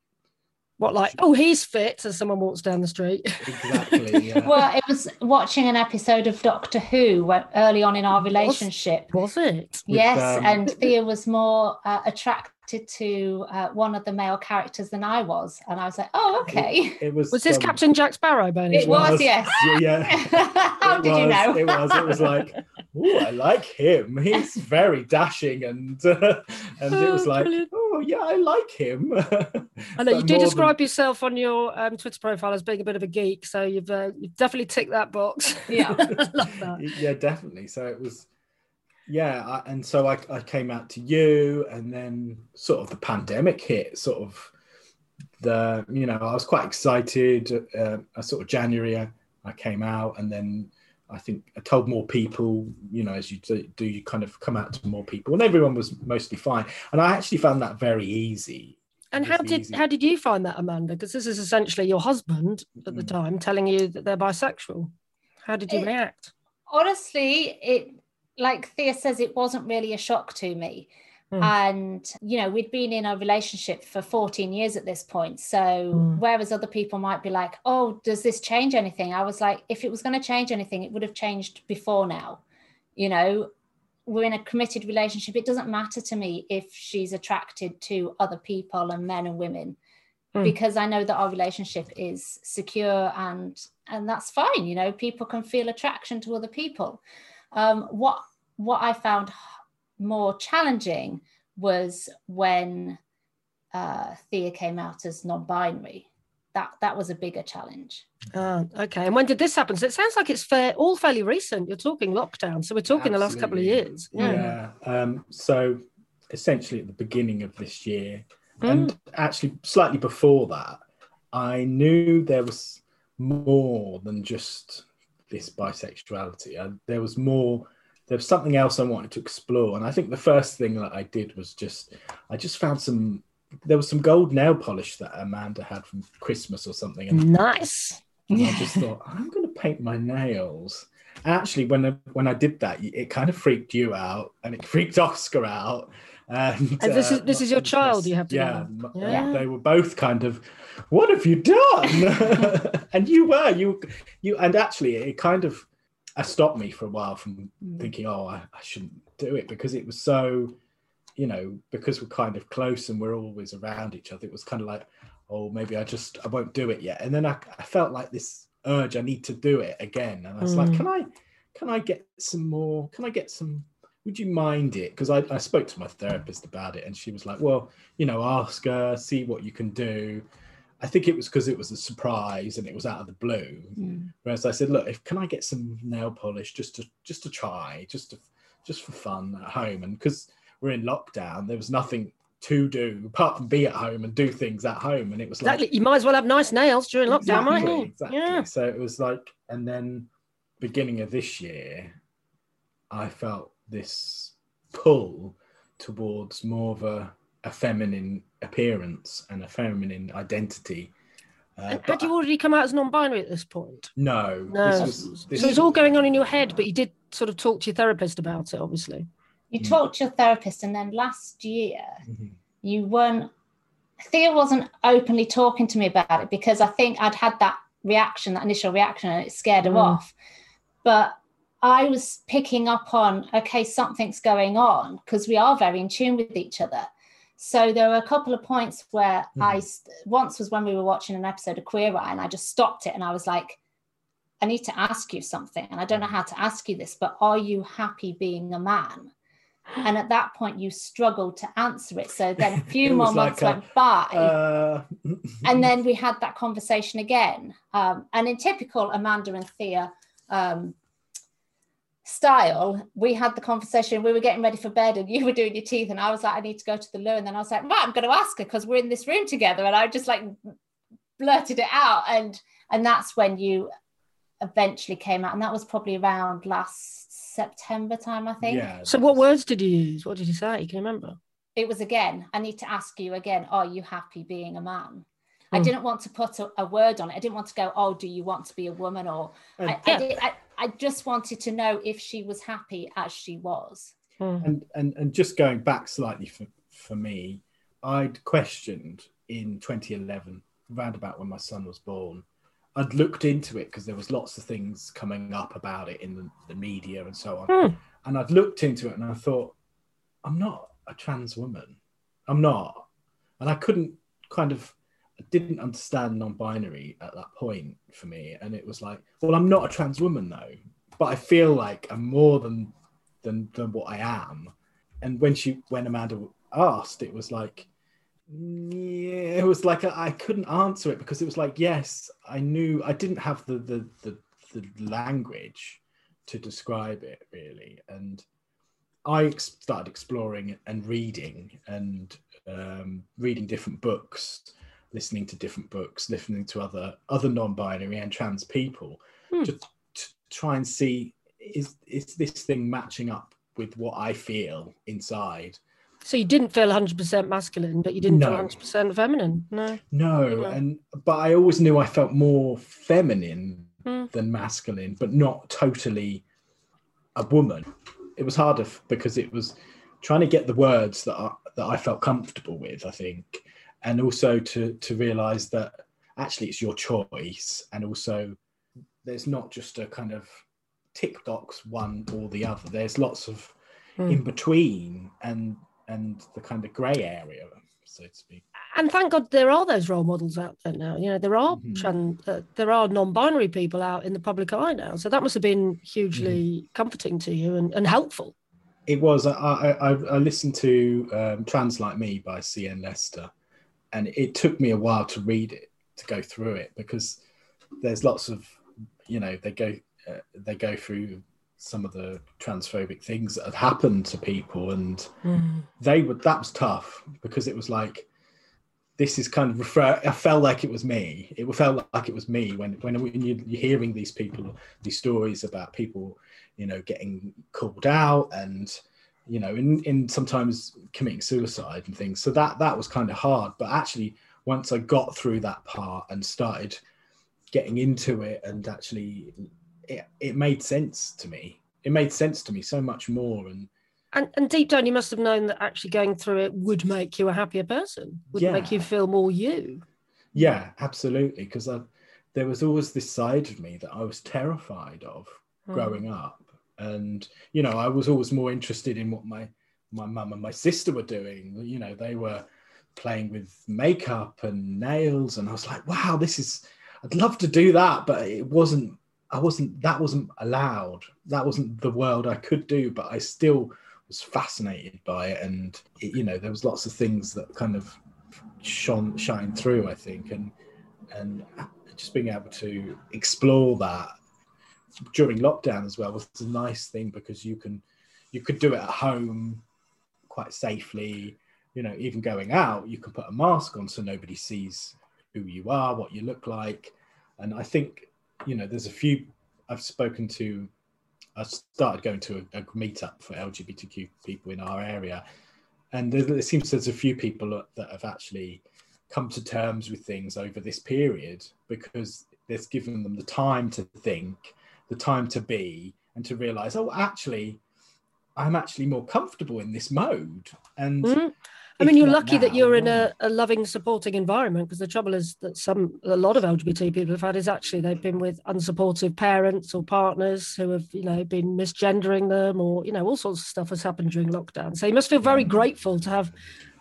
What, like, oh, he's fit as someone walks down the street? exactly. [laughs] Yeah. Well, it was watching an episode of Doctor Who when, early on in our relationship. Was it? With, yes, um, and Thea was more uh, attracted to uh, one of the male characters than I was, and I was like, "Oh, okay." It was. Was this um, Captain Jack Sparrow, by any It chance? was, yes. [laughs] Yeah. yeah. [laughs] How It did you was, know? It was. It was like, [laughs] oh, I like him. He's very dashing, and uh, and it was Oh, like, brilliant. oh yeah, I like him. I know you do more describe yourself on your um, Twitter profile as being a bit of a geek, so you've uh, you've definitely ticked that box. Yeah. I love that. yeah, definitely. So it was, yeah, I, and so I, I came out to you, and then sort of the pandemic hit. Sort of the, you know, I was quite excited. Uh, uh, sort of January, I, I came out, and then. I think I told more people, you know, as you do, do, you kind of come out to more people, and everyone was mostly fine. And I actually found that very easy. And how did easy. how did you find that, Amanda? Because this is essentially your husband at the Mm. time telling you that they're bisexual. How did you It- react? Honestly, it like Thea says, it wasn't really a shock to me. Hmm. And you know, we'd been in a relationship for 14 years at this point. So Hmm. whereas other people might be like, "Oh, does this change anything?" I was like, if it was going to change anything, it would have changed before now. You know, we're in a committed relationship. It doesn't matter to me if she's attracted to other people and men and women Hmm. because I know that our relationship is secure and and that's fine. You know, people can feel attraction to other people. Um, what what I found more challenging was when uh, Thea came out as non-binary. That that was a bigger challenge. Ah, okay. And when did this happen? So it sounds like it's fair, all fairly recent. You're talking lockdown, so we're talking the last couple of years. Yeah. Yeah. Um, so essentially at the beginning of this year, Mm. and actually slightly before that, I knew there was more than just this bisexuality. I, there was more. There was something else I wanted to explore, and I think the first thing that I did was just I just found some. There was some gold nail polish that Amanda had from Christmas or something, and Nice. and I just [laughs] thought I'm going to paint my nails. Actually, when I, when I did that, it kind of freaked you out, and it [laughs] freaked Oscar out. And, And this uh, is- this is your child you have to yeah, Yeah. they were both kind of, what have you done? [laughs] and you were you you and actually it kind of uh, stopped me for a while from thinking, oh, I, I shouldn't do it because it was so, you know, because we're kind of close and we're always around each other. It was kind of like, oh, maybe I just I won't do it yet. And then I, I felt like this urge, I need to do it again. And I was like, Mm. can I can I get some more? Can I get some? Would you mind it? Because I, I spoke to my therapist about it, and she was like, "Well, you know, ask her, see what you can do." I think it was because it was a surprise and it was out of the blue. Hmm. Whereas I said, "Look, if can I get some nail polish just to just to try, just to just for fun at home?" And because we're in lockdown, there was nothing to do apart from be at home and do things at home, and it was like You might as well have nice nails during lockdown, might you? Exactly. Yeah. So it was like, and then beginning of this year, I felt this pull towards more of a, a feminine appearance and a feminine identity. Uh, And but had you already come out as non-binary at this point? no, No. this was this so it's all going on in your head, but you did sort of talk to your therapist about it, obviously. You Mm. talked to your therapist, and then last year Mhm. you weren't. Thea wasn't openly talking to me about it because I think I'd had that reaction, that initial reaction, and it scared her Mm. off. But I was picking up on, okay, something's going on because we are very in tune with each other. So there were a couple of points where I once was when we were watching an episode of Queer Eye, and I just stopped it and I was like, I need to ask you something, and I don't know how to ask you this, but are you happy being a man? And at that point, you struggled to answer it. So then a [laughs] few more was like months a, went by Uh, and [laughs] then we had that conversation again. Um, and in typical Amanda and Thea um, style, we had the conversation. We were getting ready for bed, and you were doing your teeth, and I was like, I need to go to the loo. And then I was like, right, I'm going to ask her because we're in this room together. And I just like blurted it out, and and that's when you eventually came out, and that was probably around last September time, I think. yeah. So what words did you use? What did you say? Can you remember? It was again. I need to ask you again. Are you happy being a man? I didn't want to put a, a, word on it. I didn't want to go, oh, do you want to be a woman? Or I, I, did, I, I, just wanted to know if she was happy as she was. Mm. And, and and just going back slightly for, for me, I'd questioned in 2011, around about when my son was born, I'd looked into it because there was lots of things coming up about it in the, the media and so on. Mm. And I'd looked into it and I thought, I'm not a trans woman. I'm not. And I couldn't kind of I didn't understand non-binary at that point for me. And it was like, well, I'm not a trans woman though, but I feel like I'm more than than than what I am. And when she when Amanda asked, it was like, yeah, it was like I, couldn't answer it because it was like, yes, I knew I didn't have the the the, the language to describe it really, and I started exploring and reading and um, reading different books, listening to different books, listening to other other non-binary and trans people, hmm. to, to try and see is is this thing matching up with what I feel inside so you didn't feel 100% masculine, but you didn't no. feel 100% feminine. No. No, and but I always knew I felt more feminine mm. than masculine, but not totally a woman. It was harder because it was trying to get the words that I, that I felt comfortable with, I think, and also to to realize that actually it's your choice, and also there's not just a kind of tick box one or the other. There's lots of mm. in between, and and the kind of grey area, so to speak. And thank God there are those role models out there now. You know, there are mm-hmm. trans, uh, there are non-binary people out in the public eye now. So that must have been hugely mm-hmm. comforting to you and, and helpful. It was. I, I, I listened to um, Trans Like Me by C.N. Lester, and it took me a while to read it, to go through it, because there's lots of, you know, they go uh, they go through some of the transphobic things that had happened to people and mm. they would that was tough because it was like this is kind of refer i felt like it was me it felt like it was me when when, when you're hearing these people these stories about people you know getting called out and you know in in sometimes committing suicide and things so that that was kind of hard but actually once i got through that part and started getting into it and actually it, it made sense to me. It made sense to me so much more. And, and and deep down, you must have known that actually going through it would make you a happier person. Would yeah. make you feel more you. Yeah, absolutely. Because I there was always this side of me that I was terrified of mm. growing up, and you know, I was always more interested in what my my mum and my sister were doing. You know, they were playing with makeup and nails, and I was like, wow, this is. I'd love to do that, but it wasn't I wasn't that wasn't allowed. That wasn't the world I could do, but I still was fascinated by it, and it, you know there was lots of things that kind of shone shine through. I think, and and just being able to explore that during lockdown as well was a nice thing because you can you could do it at home quite safely. You know, even going out, you can put a mask on so nobody sees who you are, what you look like, and I think you know, there's a few I've spoken to. I started going to a, a meetup for LGBTQ people in our area, and there, seems there's a few people that have actually come to terms with things over this period because it's given them the time to think, the time to be, and to realize, oh, actually, I'm actually more comfortable in this mode. And mm-hmm. I mean, you're lucky now, that you're in a, a loving, supporting environment because the trouble is that some, a lot of LGBT people have had is actually they've been with unsupportive parents or partners who have, you know, been misgendering them or, you know, all sorts of stuff has happened during lockdown. So you must feel very grateful to have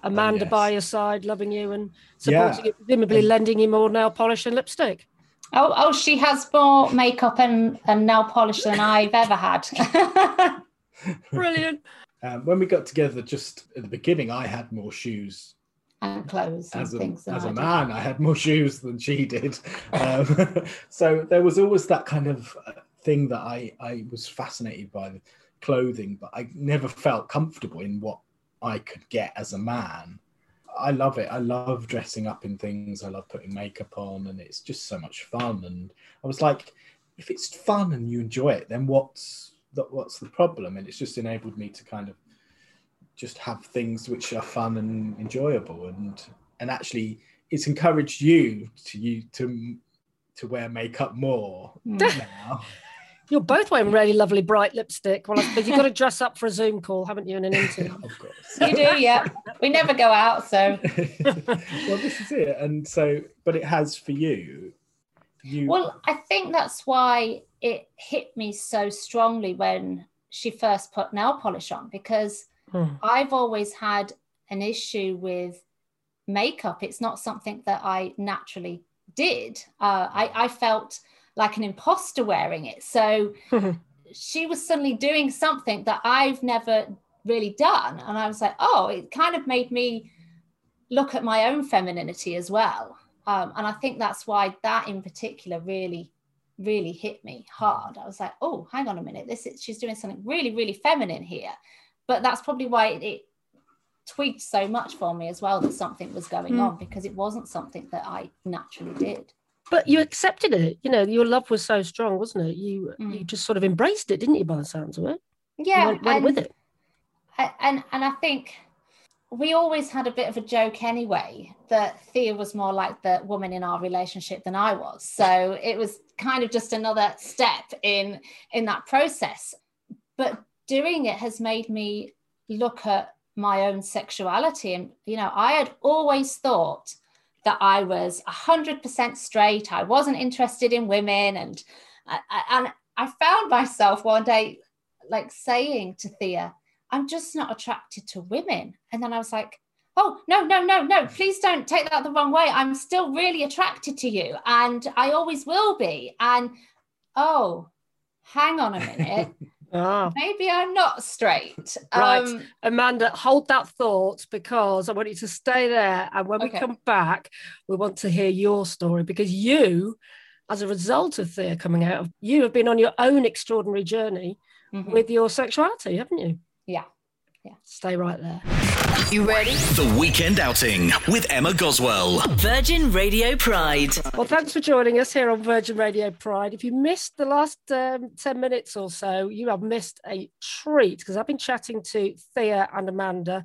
Amanda oh, yes. by your side, loving you and supporting yeah. you, presumably lending you more nail polish and lipstick. Oh, oh, she has more makeup and, and nail polish than I've ever had. [laughs] Brilliant. Um, when we got together, just at the beginning, I had more shoes and clothes and as a, things. As a man, I had more shoes than she did. Um, [laughs] so there was always that kind of uh, thing that I, I was fascinated by the clothing, but I never felt comfortable in what I could get as a man. I love it. I love dressing up in things. I love putting makeup on, and it's just so much fun. And I was like, if it's fun and you enjoy it, then what's that what's the problem and it's just enabled me to kind of just have things which are fun and enjoyable and and actually it's encouraged you to you to to wear makeup more hmm. now. [laughs] You're both wearing really lovely bright lipstick. Well, I suppose you've got to dress up for a Zoom call, haven't you, in an interview? [laughs] of course. You do, yeah. We never go out, so [laughs] well, this is it, and so, but it has for you. You well, I think that's why it hit me so strongly when she first put nail polish on because Hmm. I've always had an issue with makeup. It's not something that I naturally did. Uh, I, I felt like an imposter wearing it. So [laughs] she was suddenly doing something that I've never really done. And I was like, oh, it kind of made me look at my own femininity as well. Um, and I think that's why that in particular really, really hit me hard. I was like, oh, hang on a minute. This is, she's doing something really, really feminine here. But that's probably why it, it tweaked so much for me as well that something was going Mm. on because it wasn't something that I naturally did. But you accepted it. You know, your love was so strong, wasn't it? You Mm. you just sort of embraced it, didn't you, by the sounds of it? You Yeah, went, went and- with it. I- and and I think we always had a bit of a joke anyway that Thea was more like the woman in our relationship than I was. So it was kind of just another step in in that process. But doing it has made me look at my own sexuality and you know, I had always thought that I was 100% straight. I wasn't interested in women and and I found myself one day like saying to Thea, I'm just not attracted to women. And then I was like, oh, no, no, no, no, please don't take that the wrong way. I'm still really attracted to you and I always will be. And oh, hang on a minute. [laughs] Ah, Maybe I'm not straight. Right. Um, Amanda, hold that thought because I want you to stay there. And when we come back, we want to hear your story because you, as a result of Thea coming out, you have been on your own extraordinary journey mhm. with your sexuality, haven't you? Yeah. Yeah. Stay right there. You ready? The Weekend Outing with Emma Goswell. Virgin Radio Pride. Well, thanks for joining us here on Virgin Radio Pride. If you missed the last um, 10 minutes or so, you have missed a treat because I've been chatting to Thea and Amanda.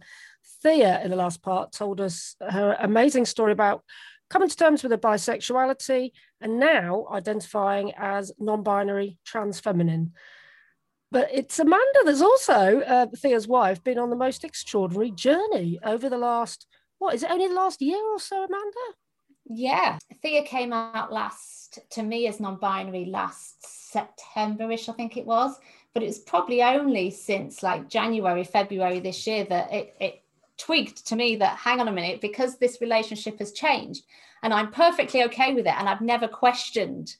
Thea, in the last part, told us her amazing story about coming to terms with her bisexuality and now identifying as non binary trans feminine. But it's Amanda that's also uh, Thea's wife, been on the most extraordinary journey over the last, what is it, only the last year or so, Amanda? Yeah, Thea came out last to me as non-binary last September-ish, I think it was. But it was probably only since like January, February this year that it, it tweaked to me that hang on a minute, because this relationship has changed, and I'm perfectly okay with it, and I've never questioned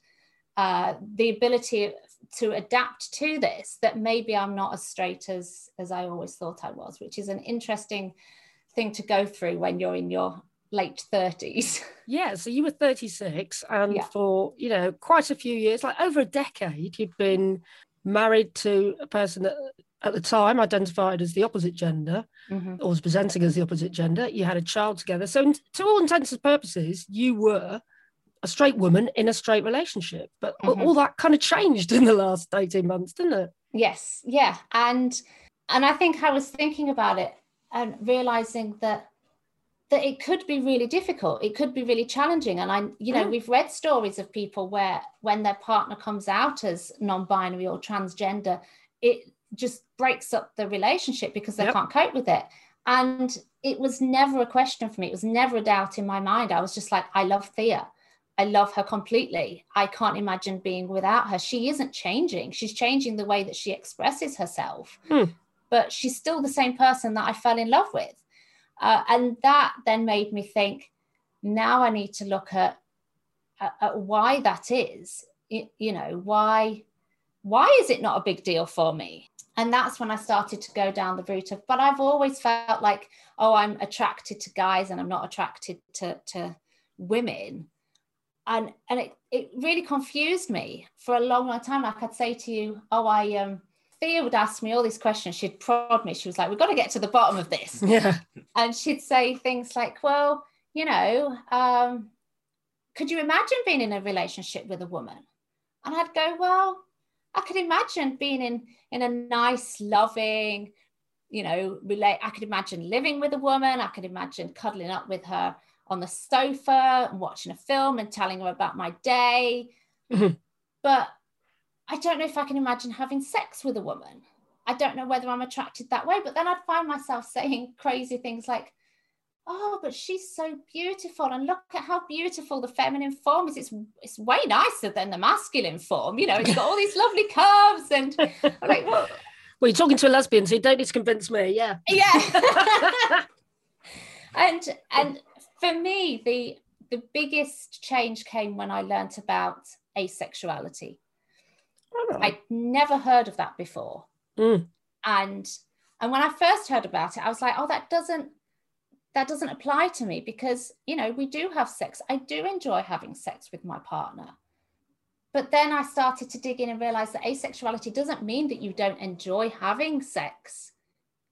uh, the ability to adapt to this. That maybe I'm not as straight as as I always thought I was, which is an interesting thing to go through when you're in your late 30s. [laughs] Yeah, so you were 36, and Yeah. for you know quite a few years, like over a decade, you'd been married to a person that at the time identified as the opposite gender Mhm. or was presenting as the opposite gender. You had a child together, so to all intents and purposes, you were a straight woman in a straight relationship. But Mhm. all that kind of changed in the last 18 months, didn't it? Yes, yeah, and and I think I was thinking about it and realizing that that it could be really difficult. It could be really challenging. And I, you know, Mm. we've read stories of people where when their partner comes out as non-binary or transgender, it just breaks up the relationship because they Yep. can't cope with it. And it was never a question for me. It was never a doubt in my mind. I was just like, I love Thea. I love her completely. I can't imagine being without her. She isn't changing. She's changing the way that she expresses herself, Hmm. but she's still the same person that I fell in love with. Uh, and that then made me think now I need to look at, at, at why that is. Y- you know, why why is it not a big deal for me? And that's when I started to go down the route of, but I've always felt like, oh, I'm attracted to guys and I'm not attracted to, to women and and it, it really confused me for a long long time. Like i'd say to you oh i um thea would ask me all these questions. She'd prod me. She was like we've got to get to the bottom of this. [laughs] Yeah. and she'd say things like well you know um could you imagine being in a relationship with a woman? And i'd go well i could imagine being in in a nice loving you know relate i could imagine living with a woman. I could imagine cuddling up with her on the sofa and watching a film and telling her about my day. Mhm. But I don't know if I can imagine having sex with a woman. I don't know whether I'm attracted that way. But then I'd find myself [laughs] saying crazy things like, oh, but she's so beautiful. And look at how beautiful the feminine form is. It's, it's way nicer than the masculine form. You know, it's got all these lovely [laughs] curves. And I'm like, well, [laughs] Well, you're talking to a lesbian, so you don't need to convince me. Yeah. yeah and and for me the the biggest change came when i learnt about asexuality. I'd never heard of that before. Mm. and and when i first heard about it i was like oh that doesn't that doesn't apply to me because you know we do have sex. I do enjoy having sex with my partner. But then i started to dig in and realize that asexuality doesn't mean that you don't enjoy having sex.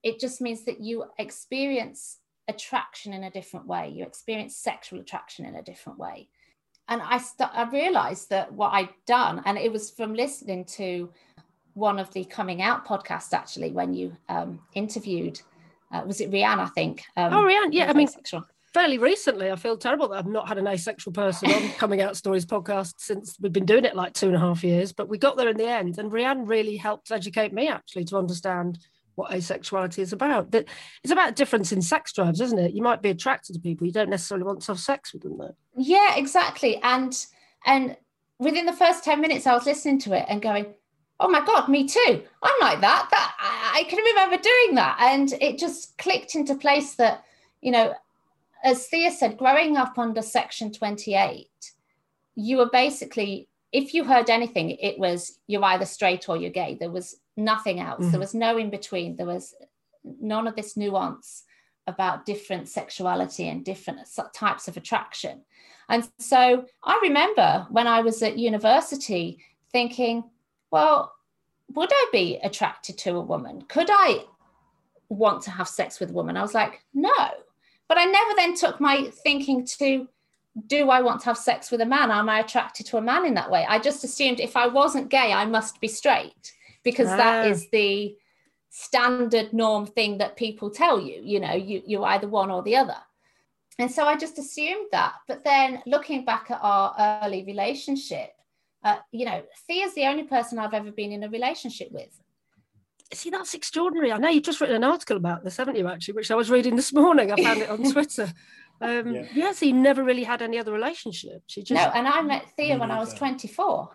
It just means that you experience attraction in a different way you experience sexual attraction in a different way and i st- i realized that what i'd done and it was from listening to one of the coming out podcasts actually when you um, interviewed uh, was it Rianne I think um, Oh, Rianne, yeah, I mean- asexual. Fairly recently, I feel terrible that I've not had an asexual person on [laughs] Coming Out Stories podcast since we've been doing it like two and a half years. But we got there in the end, and Rianne really helped educate me actually to understand what asexuality is about. That it's about difference in sex drives, isn't it? You might be attracted to people you don't necessarily want to have sex with them, though. yeah exactly and and within the first 10 minutes I was listening to it and going oh my god me too I'm like that that I, I can remember doing that and it just clicked into place that you know as Thea said growing up under section 28 you were basically if you heard anything it was you're either straight or you're gay there was nothing else Mhm. there was no in between there was none of this nuance about different sexuality and different types of attraction and so I remember when I was at university thinking, well, would I be attracted to a woman? Could I want to have sex with a woman? I was like, no. But I never then took my thinking to, do I want to have sex with a man? Am I attracted to a man in that way? I just assumed if I wasn't gay, I must be straight because that Ah. is the standard norm thing that people tell you. You know, you, you're either one or the other. And so I just assumed that. But then looking back at our early relationship, uh, you know, Thea's the only person I've ever been in a relationship with. See, that's extraordinary. I know you've just written an article about this, haven't you, actually, which I was reading this morning. I found it on [laughs] Twitter. Um, Yeah. yeah. so you never really had any other relationship. She just, No, and I met Thea when I was 24.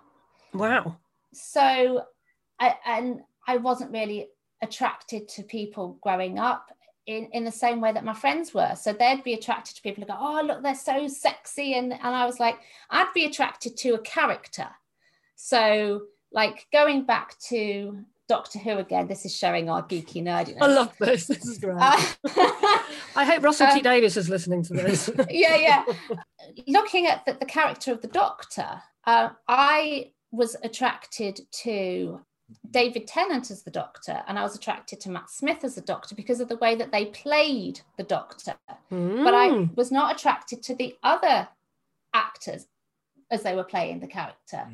wow. So, I, and I wasn't really attracted to people growing up in, in the same way that my friends were. So they'd be attracted to people who go, oh, look, they're so sexy. And, and I was like, I'd be attracted to a character. So, like going back to Doctor Who again, this is showing our geeky nerdiness. I love this. This is great. Uh, [laughs] I hope Russell [laughs] T um, Davies is listening to this. [laughs] yeah, yeah. Looking at the, the character of the Doctor, uh, I was attracted to David Tennant as the Doctor, and I was attracted to Matt Smith as the Doctor because of the way that they played the Doctor. But I Mm. was not attracted to the other actors as they were playing the character.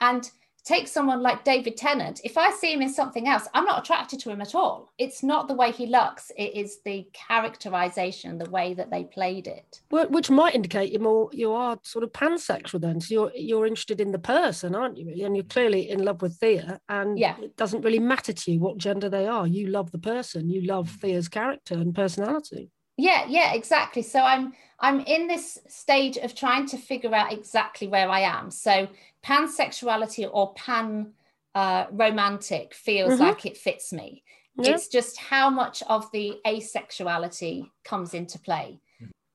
And take someone like David Tennant, if I see him in something else, I'm not attracted to him at all. It's not the way he looks, it is the characterization, the way that they played it. Which might indicate you're more you are sort of pansexual then. So you're you're interested in the person, aren't you? And you're clearly in love with Thea, and Yeah. it doesn't really matter to you what gender they are. You love the person. You love Thea's character and personality. Yeah, yeah, exactly. So I'm I'm in this stage of trying to figure out exactly where I am. So pansexuality or pan uh, romantic feels Mhm. like it fits me. Yeah. It's just how much of the asexuality comes into play.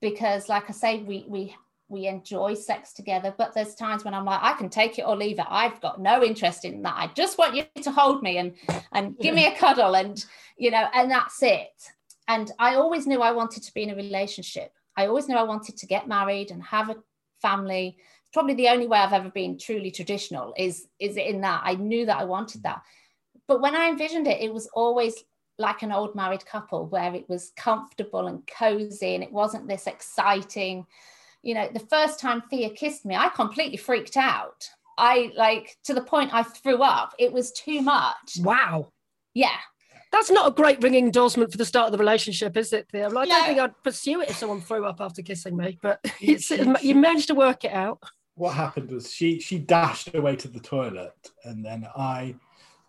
Because like I say, we we we enjoy sex together, but there's times when I'm like, I can take it or leave it. I've got no interest in that. I just want you to hold me and and give me a cuddle and you know, and that's it. And I always knew I wanted to be in a relationship. I always knew I wanted to get married and have a family. It's probably the only way I've ever been truly traditional is is in that. I knew that I wanted that. But when I envisioned it, it was always like an old married couple where it was comfortable and cozy and it wasn't this exciting. You know, the first time Thea kissed me, I completely freaked out. I like to the point I threw up. It was too much. Wow. Yeah. That's not a great ringing endorsement for the start of the relationship, is it, Thea? Like, I don't think I'd pursue it if someone threw up after kissing me, but it's, [laughs] you managed to work it out. what happened was she she dashed away to the toilet and then I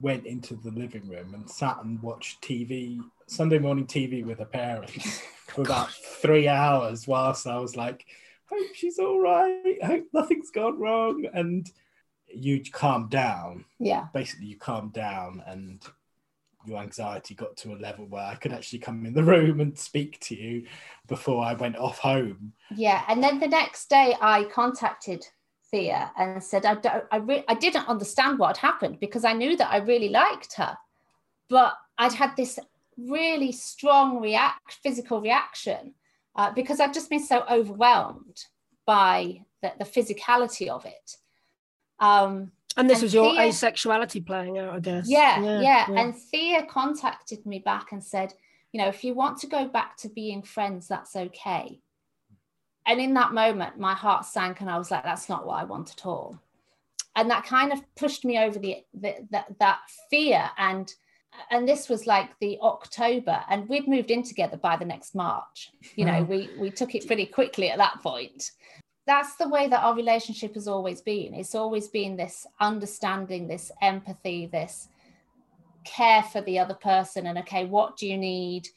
went into the living room and sat and watched TV Sunday morning TV with her parents [laughs] oh, for about three hours whilst I was like, hope she's all right, hope nothing's gone wrong. And you calm down. Yeah. Basically you calm down and your anxiety got to a level where I could actually come in the room and speak to you before I went off home. Yeah, and then the next day I contacted Thea and said I don't, I, re- I didn't understand what had happened because I knew that I really liked her, but I'd had this really strong react physical reaction uh, because I'd just been so overwhelmed by the, the physicality of it. Um, And this And was your Thea- asexuality playing out, I guess. yeah, yeah, And Thea contacted me back and said, you know, if you want to go back to being friends, that's okay. And in that moment, my heart sank, and I was like, that's not what I want at all. And that kind of pushed me over the, the that that fear and and this was like the October, and we'd moved in together by the next March. You know, we we took it pretty quickly at that point. That's the way that our relationship has always been. It's always been this understanding, this empathy, this care for the other person, and okay, what do you need?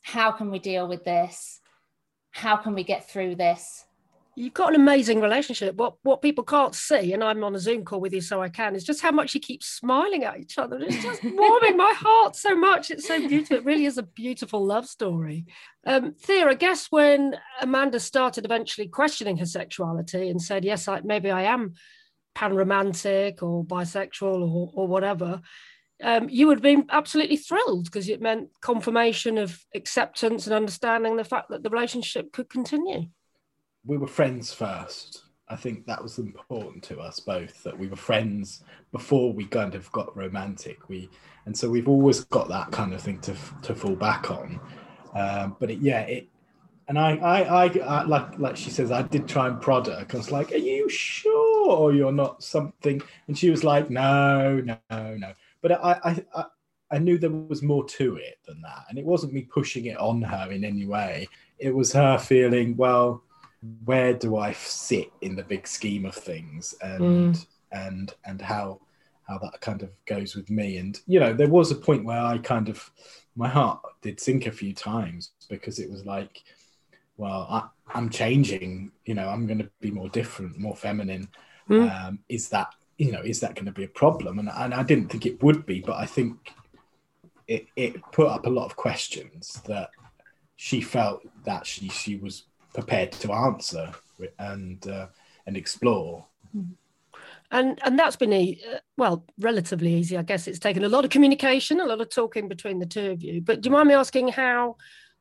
How can we deal with this? How can we get through this? You've got an amazing relationship. What what people can't see, and I'm on a Zoom call with you, so I can, is just how much you keep smiling at each other. It's just [laughs] warming my heart so much. It's so beautiful. It really is a beautiful love story. Um, Thea, I guess when Amanda started eventually questioning her sexuality and said, "Yes, I, maybe I am pan-romantic or bisexual or or whatever," um, you would have been absolutely thrilled because it meant confirmation of acceptance and understanding the fact that the relationship could continue. We were friends first. I think that was important to us both that we were friends before we kind of got romantic. We and so we've always got that kind of thing to to fall back on. Um, but it, yeah, it and I, I, I, I, like like she says, I did try and prod her. I was like, "Are you sure you're not something?" And she was like, "No, no, no." But I, I, I knew there was more to it than that, and it wasn't me pushing it on her in any way. It was her feeling, well, where do I sit in the big scheme of things, and and and how how that kind of goes with me. And you know, there was a point where I kind of my heart did sink a few times because it was like, well, I, I'm changing. You know, I'm going to be more different, more feminine. Mm. Um, is that you know is that going to be a problem? And and I didn't think it would be, but I think it it put up a lot of questions that she felt that she she was prepared to answer and uh, and explore. and and that's been e- uh, well relatively easy i guess it's taken a lot of communication a lot of talking between the two of you but do you mind me asking how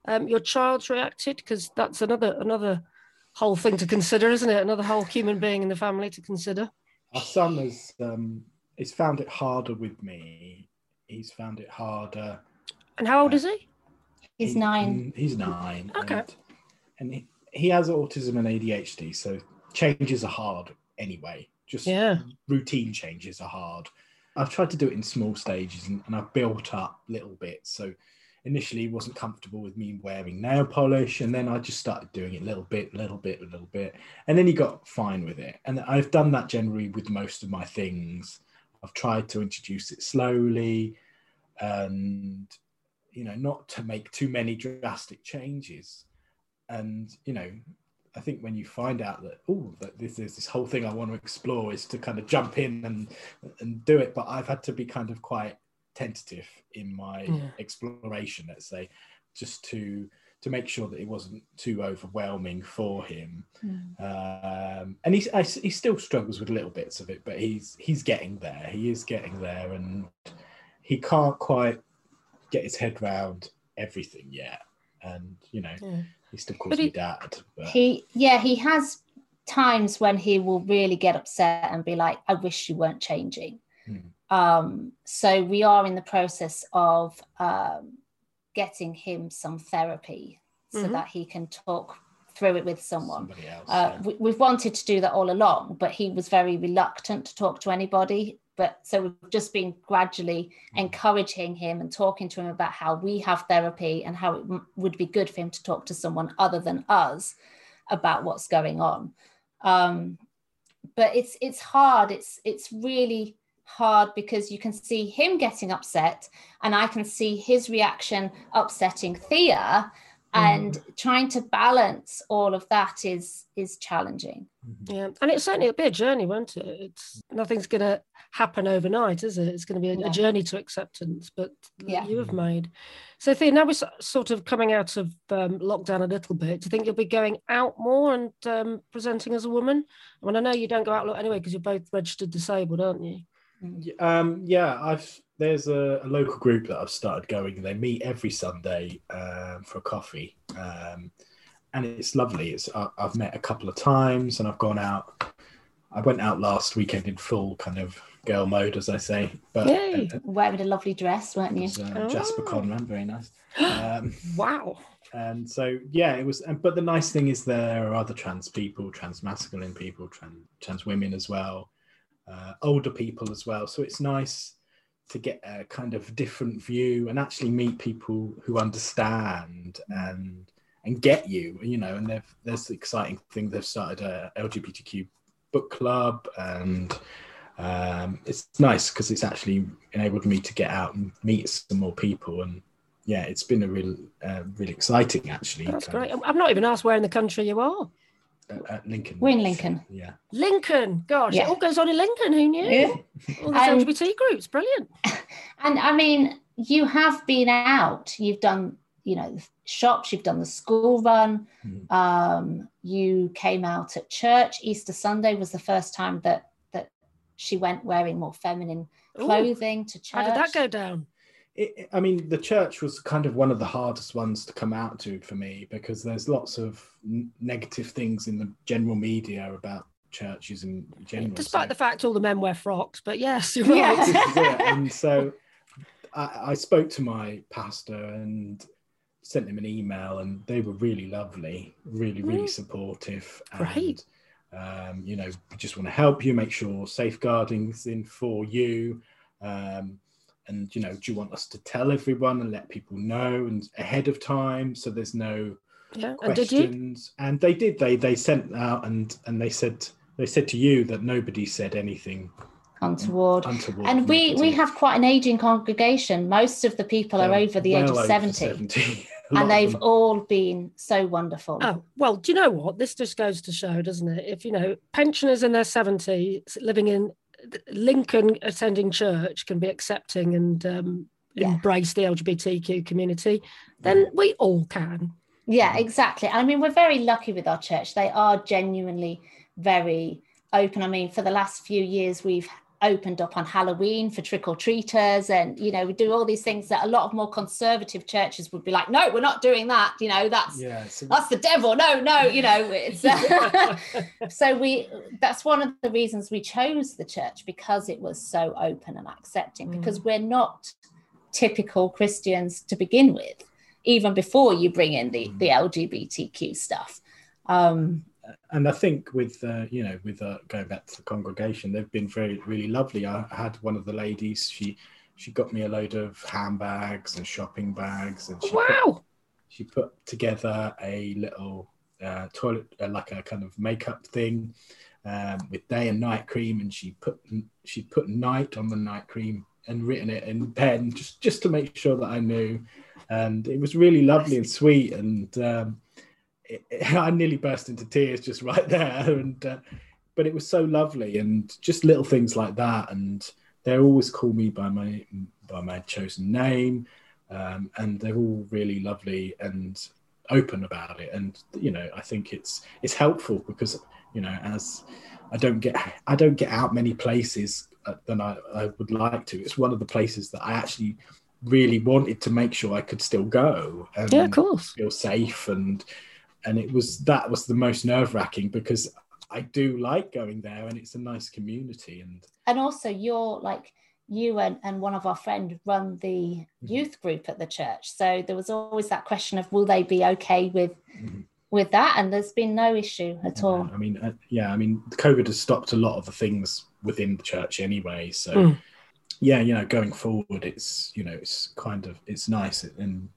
um, your child's reacted because that's another another whole thing to consider isn't it another whole human being in the family to consider Our son has um, he's found it harder with me. He's found it harder. and how old is he He's He- nine. He's nine. Okay. And, and he, he has autism and ADHD, so changes are hard anyway. Just Yeah. routine changes are hard. I've tried to do it in small stages and, and I've built up little bits. So initially he wasn't comfortable with me wearing nail polish and then I just started doing it a little bit, little bit, a little bit. And then he got fine with it. And I've done that generally with most of my things. I've tried to introduce it slowly and you know not to make too many drastic changes and you know i think when you find out that oh that this is this whole thing i want to explore is to kind of jump in and and do it but i've had to be kind of quite tentative in my Yeah. exploration let's say just to to make sure that it wasn't too overwhelming for him um and he's I, he still struggles with little bits of it but he's he's getting there he is getting there and he can't quite get his head round everything yet and you know Yeah. He still calls But me he- dad but He, yeah, he has times when he will really get upset and be like, I wish you weren't changing. Hmm. Um, so we are in the process of um, getting him some therapy so Mhm. that he can talk through it with someone. somebody else Uh, yeah. we, we've wanted to do that all along, but he was very reluctant to talk to anybody but so we've just been gradually encouraging him and talking to him about how we have therapy and how it m- would be good for him to talk to someone other than us about what's going on. Um, but it's it's hard. It's it's really hard because you can see him getting upset and i can see his reaction upsetting thea and trying to balance all of that is is challenging Yeah, and it's certainly a bit of a journey, won't it? It's nothing's going to happen overnight, is it? It's going to be a, No. a journey to acceptance, but that Yeah. you have made. So, Thea, now we're sort of coming out of um, lockdown a little bit. Do you think you'll be going out more and um, presenting as a woman? I mean, I know you don't go out a lot anyway because you're both registered disabled, aren't you? Um, yeah, I've there's a, a local group that I've started going. They meet every Sunday um, for a coffee, um, and it's lovely. It's I, I've met a couple of times, and I've gone out. I went out last weekend in full kind of girl mode, as I say. But Yay. uh, wearing a lovely dress weren't you was, uh, Jasper Oh. Conran, very nice. [gasps] Um, Wow. and so yeah it was but the nice thing is there are other trans people trans masculine people trans, trans women as well uh, older people as well so it's nice to get a kind of different view and actually meet people who understand and and get you you know and they've there's the exciting thing they've started a lgbtq book club and um, it's nice because it's actually enabled me to get out and meet some more people and yeah, it's been a real, uh, really exciting actually. That's great. of, I've not even asked where in the country you are. At, at Lincoln. We're in Lincoln. Yeah. Lincoln. Gosh, Yeah. it all goes on in Lincoln. Who knew? Yeah. All the Um, LGBT groups. Brilliant. [laughs] And I mean, you have been out, you've done, you know, shops, you've done the school run, Mhm. um, you came out at church. Easter Sunday was the first time that that she went wearing more feminine Ooh, clothing to church. How did that go down? It, I mean, the church was kind of one of the hardest ones to come out to for me because there's lots of n- negative things in the general media about churches in general. Despite so- the fact all the men wear frocks, but yes, [laughs] you're Yeah. right. it. And so I, I spoke to my pastor and sent him an email, and they were really lovely, really, really Mm. supportive. Great. And, um, you know, we just want to help you, make sure safeguarding's in for you. Um, and, you know, do you want us to tell everyone and let people know and ahead of time so there's no Yeah. And questions? And they did. They they sent out and and they said they said to you that nobody said anything untoward. untoward. And we we have quite an aging congregation. Most of the people are They're over the age of 70, 70. [laughs] And they've all been so wonderful. Oh, well, do you know what? This just goes to show, doesn't it? If, you know, pensioners in their 70s living in Lincoln attending church can be accepting and um, Yeah. embrace the LGBTQ community, then we all can. Yeah, exactly. I mean, we're very lucky with our church. They are genuinely very open. I mean, for the last few years, we've opened up on Halloween for trick or treaters, and you know, we do all these things that a lot of more conservative churches would be like, "No, we're not doing that." You know, that's Yeah, so that's the devil. No, no, you know, [laughs] it's uh, [laughs] so we. That's one of the reasons we chose the church because it was so open and accepting. Mm. Because we're not typical Christians to begin with, even before you bring in the mm. the LGBTQ stuff. Um, and I think with uh, you know with uh, going back to the congregation, they've been very really lovely. I had one of the ladies. She she got me a load of handbags and shopping bags, and she put, she put together a little uh, toilet uh, like a kind of makeup thing um, with day and night cream, and she put she put night on the night cream and written it in pen just just to make sure that I knew, and it was really lovely and sweet and. Um, it, [laughs] I nearly burst into tears just right there, [laughs] and uh, but it was so lovely, and just little things like that, and they always call me by my by my chosen name, um, and they're all really lovely and open about it, and you know I think it's it's helpful because you know as I don't get I don't get out many places uh, than I, I would like to. It's one of the places that I actually really wanted to make sure I could still go. And, Yeah, of course. feel safe and and it was that was the most nerve wracking because I do like going there and it's a nice community and and also, you're like you and, and one of our friend run the Mm-hmm. youth group at the church. So there was always that question of will they be okay with Mhm. with that, and there's been no issue at Yeah, all. I mean, uh, yeah, I mean, COVID has stopped a lot of the things within the church anyway. So, Mm. yeah, you know, going forward, it's you know, it's kind of it's nice and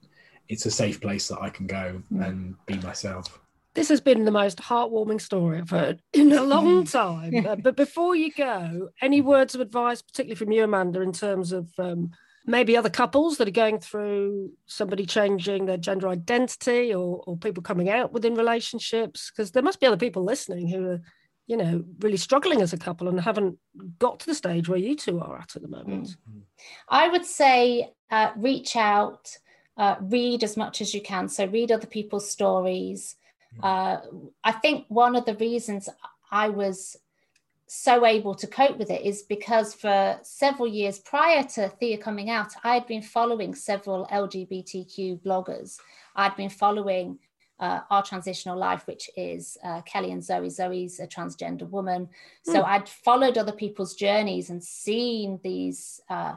it's a safe place that I can go and be myself. This has been the most heartwarming story I've heard [laughs] in a long [laughs] time. Uh, but before you go, any words of advice, particularly from you, Amanda, in terms of um, maybe other couples that are going through somebody changing their gender identity or, or people coming out within relationships? Because there must be other people listening who are, you know, really struggling as a couple and haven't got to the stage where you two are at at the moment. I would say uh, reach out, uh, read as much as you can. So read other people's stories. Uh, I think one of the reasons I was so able to cope with it is because for several years prior to Thea coming out, I had been following several LGBTQ bloggers. I'd been following uh, Our Transitional Life, which is uh, Kelly and Zoe. Zoe's a transgender woman. So I'd followed other people's journeys and seen these. Uh,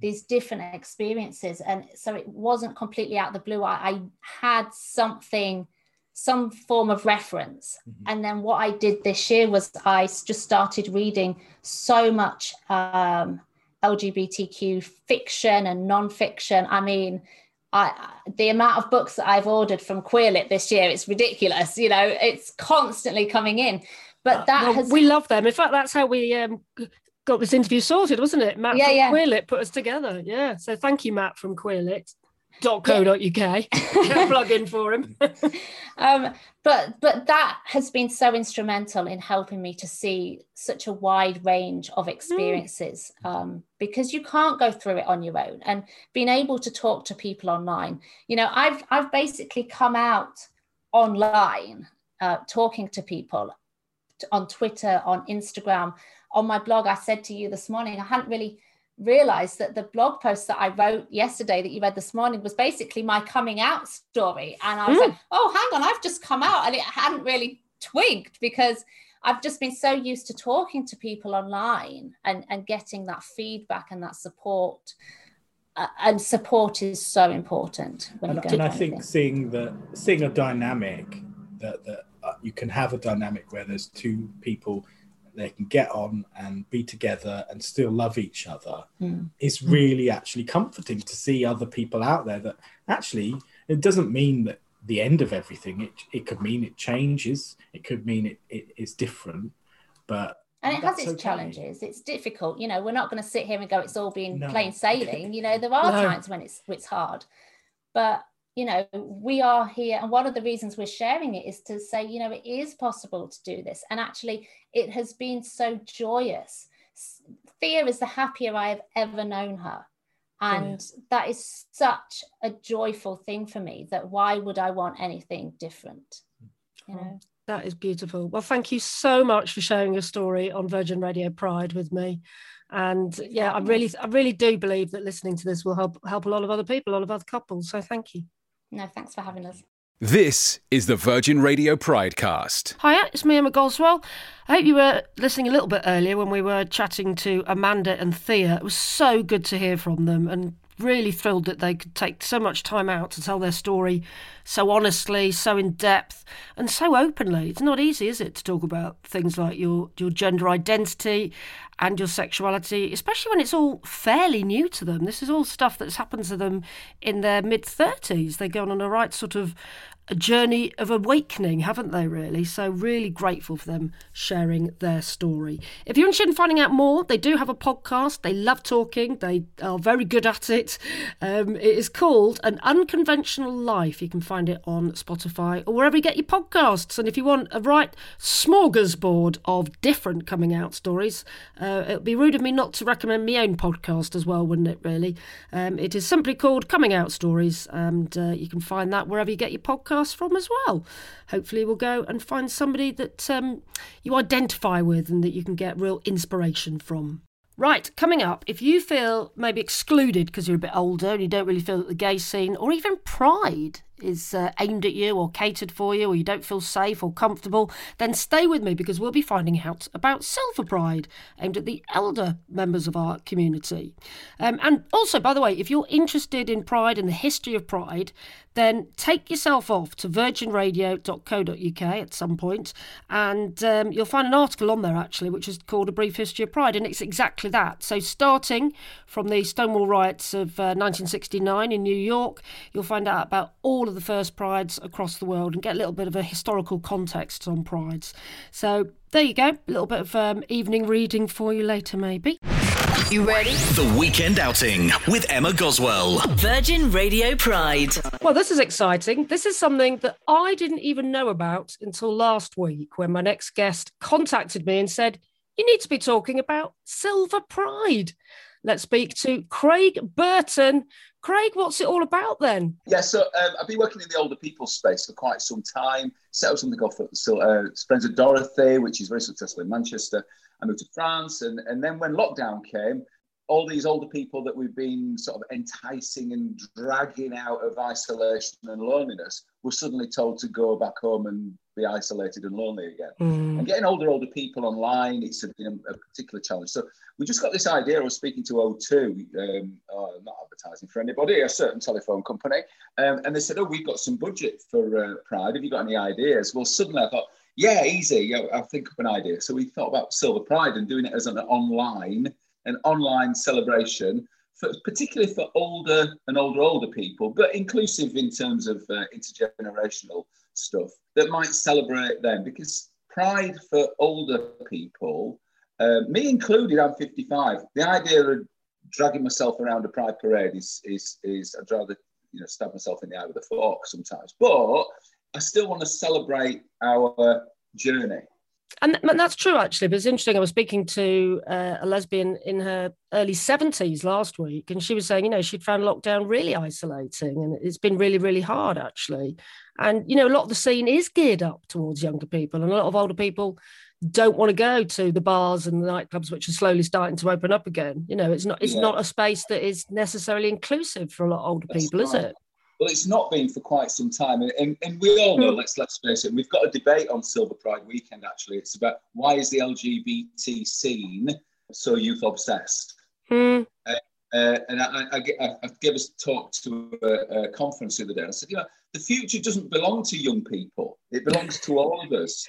these different experiences and so it wasn't completely out of the blue I, I had something some form of reference and then what i did this year was I just started reading so much um, lgbtq fiction and non-fiction i mean I, the amount of books that I've ordered from Queerlit this year, it's ridiculous. You know, it's constantly coming in. But that Well, has we love them. In fact, that's how we um, got this interview sorted, wasn't it? Matt Yeah, from yeah. Queerlit put us together. Yeah. So thank you, Matt from Queerlit.co.uk. [laughs] Plug in for him. [laughs] um, but but that has been so instrumental in helping me to see such a wide range of experiences um, because you can't go through it on your own and being able to talk to people online you know i've i've basically come out online uh, talking to people on twitter on instagram on my blog i said to you this morning i hadn't really realized that the blog post that I wrote yesterday that you read this morning was basically my coming out story. And I was Mm. like, oh, hang on, I've just come out. And it hadn't really twigged because I've just been so used to talking to people online and, and getting that feedback and that support. Uh, and support is so important when you and, go and I think anything. seeing the seeing a dynamic that that uh, you can have a dynamic where there's two people they can get on and be together and still love each other Mm. is really actually comforting to see other people out there that actually it doesn't mean that the end of everything it, it could mean it changes it could mean it, it is different but and it has its okay. challenges it's difficult you know we're not going to sit here and go it's all been No. plain sailing you know there are No. times when it's it's hard but you know we are here and one of the reasons we're sharing it is to say you know it is possible to do this and actually it has been so joyous Thea is the happier i have ever known her and that is such a joyful thing for me that why would i want anything different you know oh, That is beautiful. Well, thank you so much for sharing your story on Virgin Radio Pride with me. And yeah, I really, I really do believe that listening to this will help help a lot of other people, a lot of other couples. So thank you. No thanks for having us This is the Virgin Radio Pridecast. Hiya, it's me, Emma Goswell. I hope you were listening a little bit earlier when we were chatting to Amanda and Thea. It was so good to hear from them and really thrilled that they could take so much time out to tell their story so honestly, so in depth, and so openly. It's not easy, is it, to talk about things like your, your gender identity and your sexuality, especially when it's all fairly new to them. This is all stuff that's happened to them in their mid 30s. They've gone on a right sort of a journey of awakening, haven't they, really? So, really grateful for them sharing their story. If you're interested in finding out more, they do have a podcast. They love talking, they are very good at it. Um, it is called An Unconventional Life. You can find it on Spotify or wherever you get your podcasts. And if you want a right smorgasbord of different coming out stories, uh, it would be rude of me not to recommend my own podcast as well, wouldn't it, really? Um, it is simply called Coming Out Stories, and uh, you can find that wherever you get your podcasts from as well. Hopefully, we'll go and find somebody that um, you identify with and that you can get real inspiration from. Right, coming up, if you feel maybe excluded because you're a bit older and you don't really feel that the gay scene or even pride is uh, aimed at you or catered for you, or you don't feel safe or comfortable, then stay with me because we'll be finding out about Silver Pride, aimed at the elder members of our community. Um, and also, by the way, if you're interested in Pride and the history of Pride, then take yourself off to virginradio.co.uk at some point, and um, you'll find an article on there actually, which is called A Brief History of Pride, and it's exactly that. So, starting from the Stonewall riots of uh, 1969 in New York, you'll find out about all of the first prides across the world and get a little bit of a historical context on prides. So, there you go, a little bit of um, evening reading for you later, maybe. You ready? The Weekend Outing with Emma Goswell. Virgin Radio Pride. Well, this is exciting. This is something that I didn't even know about until last week when my next guest contacted me and said, You need to be talking about Silver Pride. Let's speak to Craig Burton. Craig, what's it all about then? Yeah, so um, I've been working in the older people space for quite some time. Set up something off so, uh, Friends of Dorothy, which is very successful in Manchester. I moved to France, and, and then when lockdown came, all these older people that we've been sort of enticing and dragging out of isolation and loneliness were suddenly told to go back home and be isolated and lonely again. Mm. And getting older, older people online, it's a, a, particular challenge. So we just got this idea. I was speaking to O2, um, oh, not advertising for anybody, a certain telephone company, um, and they said, "Oh, we've got some budget for uh, Pride. Have you got any ideas?" Well, suddenly I thought, yeah, easy. Yeah, I'll think of an idea. So we thought about Silver Pride and doing it as an online, an online celebration, for, particularly for older and older older people, but inclusive in terms of uh, intergenerational stuff that might celebrate them. Because Pride for older people, uh, me included, I'm 55. The idea of dragging myself around a Pride parade is is is I'd rather you know stab myself in the eye with a fork sometimes, but I still want to celebrate our journey. And, that's true, actually. But it's interesting. I was speaking to uh, a lesbian in her early 70s last week, and she was saying, you know, she'd found lockdown really isolating and it's been really, really hard, actually. And, you know, a lot of the scene is geared up towards younger people, and a lot of older people don't want to go to the bars and the nightclubs which are slowly starting to open up again you know it's not it's yeah. not a space that is necessarily inclusive for a lot of older That's people right. is it well, it's not been for quite some time, and, and, and we all know. Hmm. Let's let's face it. We've got a debate on Silver Pride weekend. Actually, it's about why is the LGBT scene so youth obsessed. Mm. Uh, uh, and I, I, I, I, gave a talk to a, a, conference the other day. I said, you know, the future doesn't belong to young people; it belongs to all of us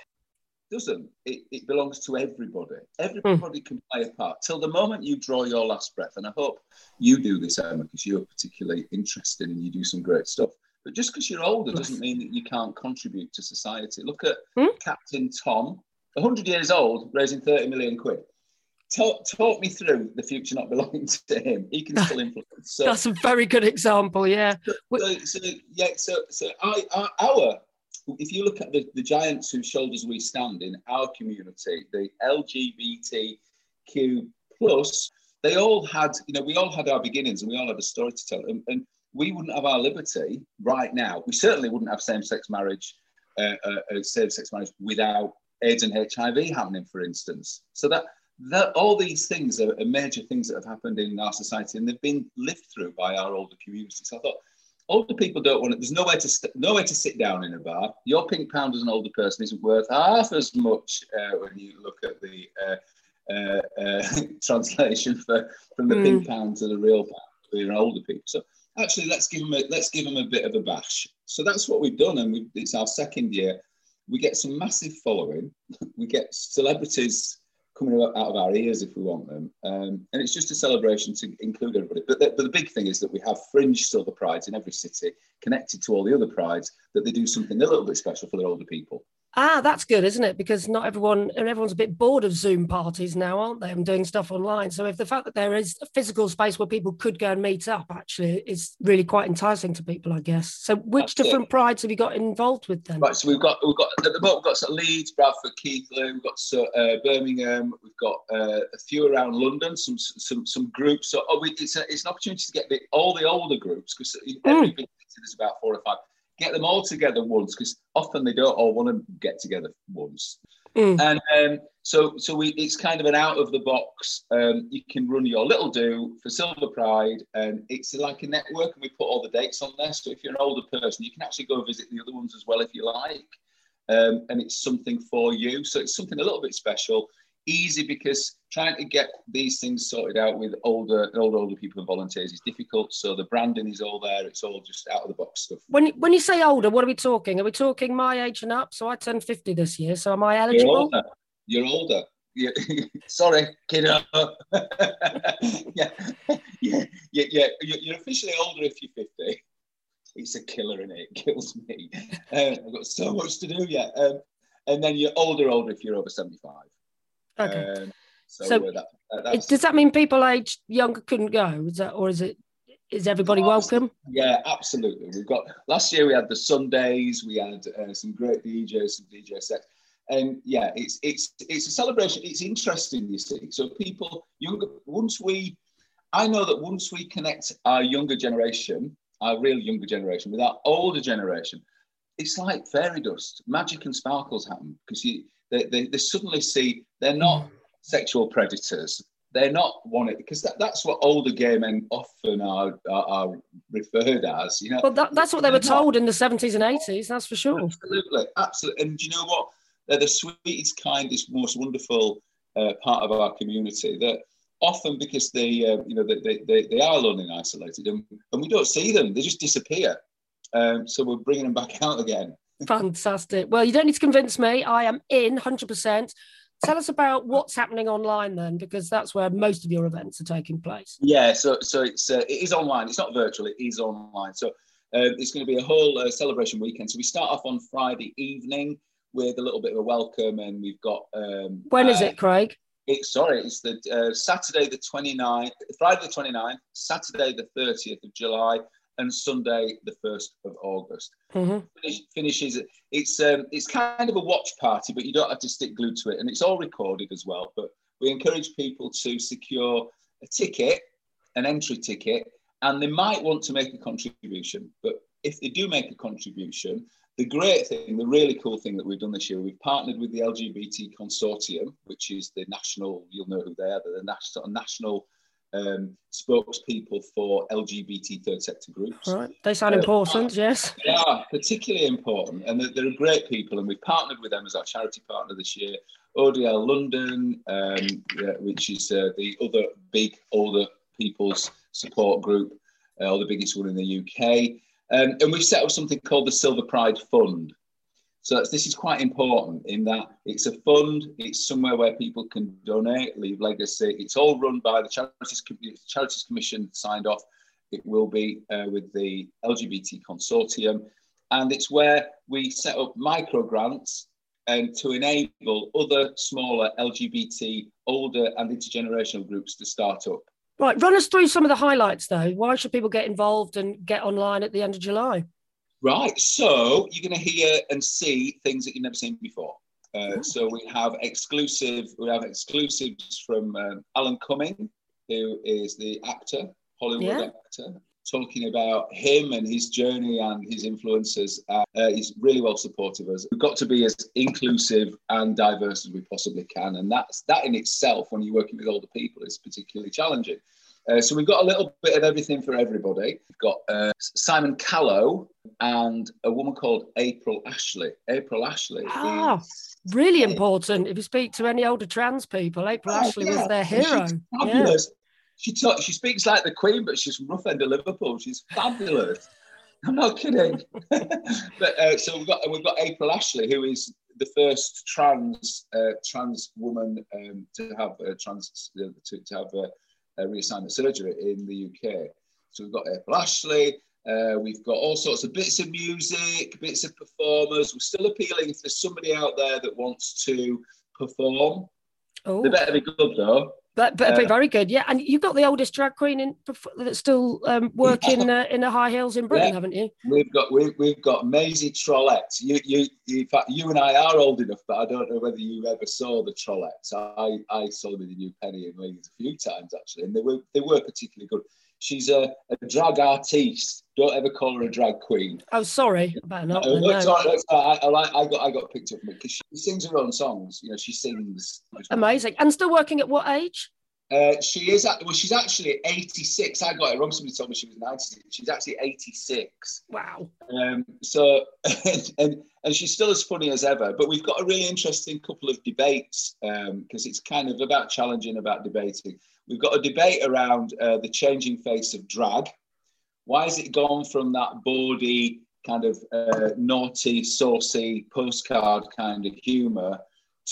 doesn't. It, it belongs to everybody. Everybody mm. can play a part till the moment you draw your last breath. And I hope you do this, Emma, because you're particularly interested and you do some great stuff. But just because you're older doesn't mean that you can't contribute to society. Look at mm. Captain Tom, 100 years old, raising 30 million quid. Talk, talk me through the future not belonging [laughs] to him. He can still influence. So, That's a very good example, yeah. So, so yeah, so, so I, our if you look at the, the giants whose shoulders we stand in our community, the LGBTQ plus, they all had, you know, we all had our beginnings and we all had a story to tell. And, and we wouldn't have our liberty right now. We certainly wouldn't have same-sex marriage, uh, uh, uh same-sex marriage without AIDS and HIV happening, for instance. So that that all these things are, major things that have happened in our society, and they've been lived through by our older communities. So I thought older people don't want it. There's nowhere to st- nowhere to sit down in a bar. Your pink pound as an older person isn't worth half as much uh, when you look at the uh, uh, uh [laughs] translation for from the mm. pink pound to the real pound for an older people. So actually, let's give them a let's give them a bit of a bash. So that's what we've done, and we, it's our second year. We get some massive following. [laughs] we get celebrities coming out of our ears if we want them. Um, and it's just a celebration to include everybody. But the, but the big thing is that we have fringe silver prides in every city connected to all the other prides, that they do something a little bit special for their older people. Ah, that's good, isn't it? Because not everyone and everyone's a bit bored of Zoom parties now, aren't they? And doing stuff online. So if the fact that there is a physical space where people could go and meet up actually is really quite enticing to people, I guess. So which different prides have you got involved with then? Right, so we've got we've got at the moment we've got sort of Leeds, Bradford, Keighley, we've got so, uh, Birmingham, we've got uh, a few around London, some some some groups. So oh, it's a, it's an opportunity to get the, all the older groups because mm. there's about four or five get them all together once because often they don't all want to get together once. Mm. And um, So, so we, it's kind of an out of the box. Um, you can run your little do for Silver Pride, and it's like a network, and we put all the dates on there. So if you're an older person, you can actually go visit the other ones as well if you like. Um, and it's something for you. So it's something a little bit special, easy because trying to get these things sorted out with older, older, older people and volunteers is difficult. So the branding is all there. It's all just out of the box stuff. When when you say older, what are we talking? Are we talking my age and up? So I turned fifty this year. So am I eligible? you're older. You're Yeah, [laughs] sorry, kiddo. [laughs] yeah, yeah, yeah, yeah. You're officially older if you're 50. It's a killer, and it? it kills me. Um, I've got so much to do yet. Um, and then you're older, older if you're over 75. Okay. Um, so, so uh, that, does that mean people aged younger couldn't go? Is that, or is it? Is everybody welcome? Yeah, absolutely. We've got last year we had the Sundays, we had uh, some great DJs, some DJ sets and yeah, it's it's it's a celebration. It's interesting, you see. So people younger once we, I know that once we connect our younger generation, our real younger generation, with our older generation, it's like fairy dust. Magic and sparkles happen because you they, they, they suddenly see they're not sexual predators. They're not wanted because that, that's what older gay men often are, are, are referred as. You know, well, that, that's what they were told in the seventies and eighties. That's for sure. Absolutely, absolutely. And you know what? They're the sweetest, kindest, most wonderful uh, part of our community. That often because they, uh, you know, they, they, they are lonely and isolated, and, and we don't see them; they just disappear. Um, so we're bringing them back [laughs] out again. Fantastic. Well, you don't need to convince me. I am in 100%. Tell us about what's happening online then, because that's where most of your events are taking place. Yeah, so so it's uh, it is online. It's not virtual. It is online. So uh, it's going to be a whole uh, celebration weekend. So we start off on Friday evening with a little bit of a welcome, and we've got. Um, when is it, Craig? It's sorry, it's the uh, Saturday the 29th, Friday the 29th, Saturday the 30th of July, and Sunday the 1st of August. Mm-hmm. Finish, finishes it's um, it's kind of a watch party, but you don't have to stick glued to it, and it's all recorded as well. But we encourage people to secure a ticket, an entry ticket, and they might want to make a contribution. But if they do make a contribution, the great thing, the really cool thing that we've done this year, we've partnered with the LGBT Consortium, which is the national, you'll know who they are, they're the national, national um, spokespeople for LGBT third sector groups. Right. They sound uh, important, yes. They are particularly important, and they're, they're, great people, and we've partnered with them as our charity partner this year. ODL London, um, yeah, which is uh, the other big older people's support group, uh, or the biggest one in the UK. Um, and we've set up something called the Silver Pride Fund. So this is quite important in that it's a fund, it's somewhere where people can donate, leave legacy. It's all run by the Charities, Charities Commission, signed off. It will be uh, with the LGBT Consortium. And it's where we set up micro grants um, to enable other smaller LGBT, older and intergenerational groups to start up. Right, run us through some of the highlights though. Why should people get involved and get online at the end of July? Right, so you're going to hear and see things that you've never seen before. Uh, oh. So we have exclusive. We have exclusives from um, Alan Cumming, who is the actor, Hollywood yeah. actor, talking about him and his journey and his influences. Uh, uh, he's really well supportive of us. We've got to be as inclusive and diverse as we possibly can, and that's that in itself. When you're working with older people, is particularly challenging. Uh, so we've got a little bit of everything for everybody. We've got uh, Simon Callow and a woman called April Ashley. April Ashley. Ah, is, really important. If you speak to any older trans people, April oh, Ashley yeah. was their hero. fabulous. Yeah. She talk, she speaks like the Queen, but she's from rough end of Liverpool. She's fabulous. [laughs] I'm not kidding. [laughs] but uh, so we've got we've got April Ashley, who is the first trans uh, trans woman um, to have a trans uh, to, to have a uh, reassignment surgery in the UK. So we've got April Ashley. Uh, we've got all sorts of bits of music, bits of performers. We're still appealing if there's somebody out there that wants to perform. Oh. They better be good though. But, but uh, very good, yeah. And you've got the oldest drag queen in that's still um, working uh, in the high hills in Britain, yeah. haven't you? We've got we, we've got Maisie Trollette. You, you, in fact, you and I are old enough, but I don't know whether you ever saw the Trollettes. I, I saw them in the New Penny and Leeds a few times actually, and they were they were particularly good. She's a, a drag artiste. Don't ever call her a drag queen. Oh, sorry about not. No, that's all right, that's all right. I, I, I got I got picked up because she sings her own songs. You know, she sings. Amazing. And still working at what age? Uh, she is at, well. She's actually 86. I got it wrong. Somebody told me she was 90. She's actually 86. Wow. Um, so [laughs] and, and and she's still as funny as ever. But we've got a really interesting couple of debates because um, it's kind of about challenging, about debating. We've got a debate around uh, the changing face of drag. Why has it gone from that bawdy, kind of uh, naughty, saucy postcard kind of humour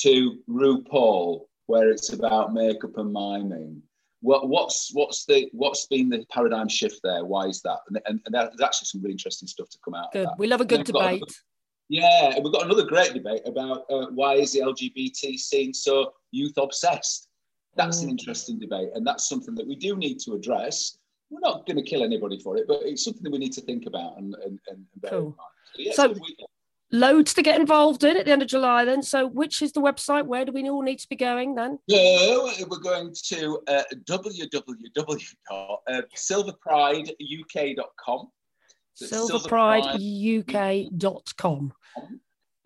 to RuPaul, where it's about makeup and miming? What, what's what's the what's been the paradigm shift there? Why is that? And, and, and there's actually some really interesting stuff to come out. Good. We love a good debate. yeah, we've got another great debate about uh, why is the LGBT scene so youth obsessed? That's an mm. interesting debate, and that's something that we do need to address. We're not going to kill anybody for it, but it's something that we need to think about and, and, and bear cool. in mind. So, yeah, so loads to get involved in at the end of July then. So which is the website? Where do we all need to be going then? Yeah, we're going to uh, www.silverprideuk.com. Silverprideuk.com.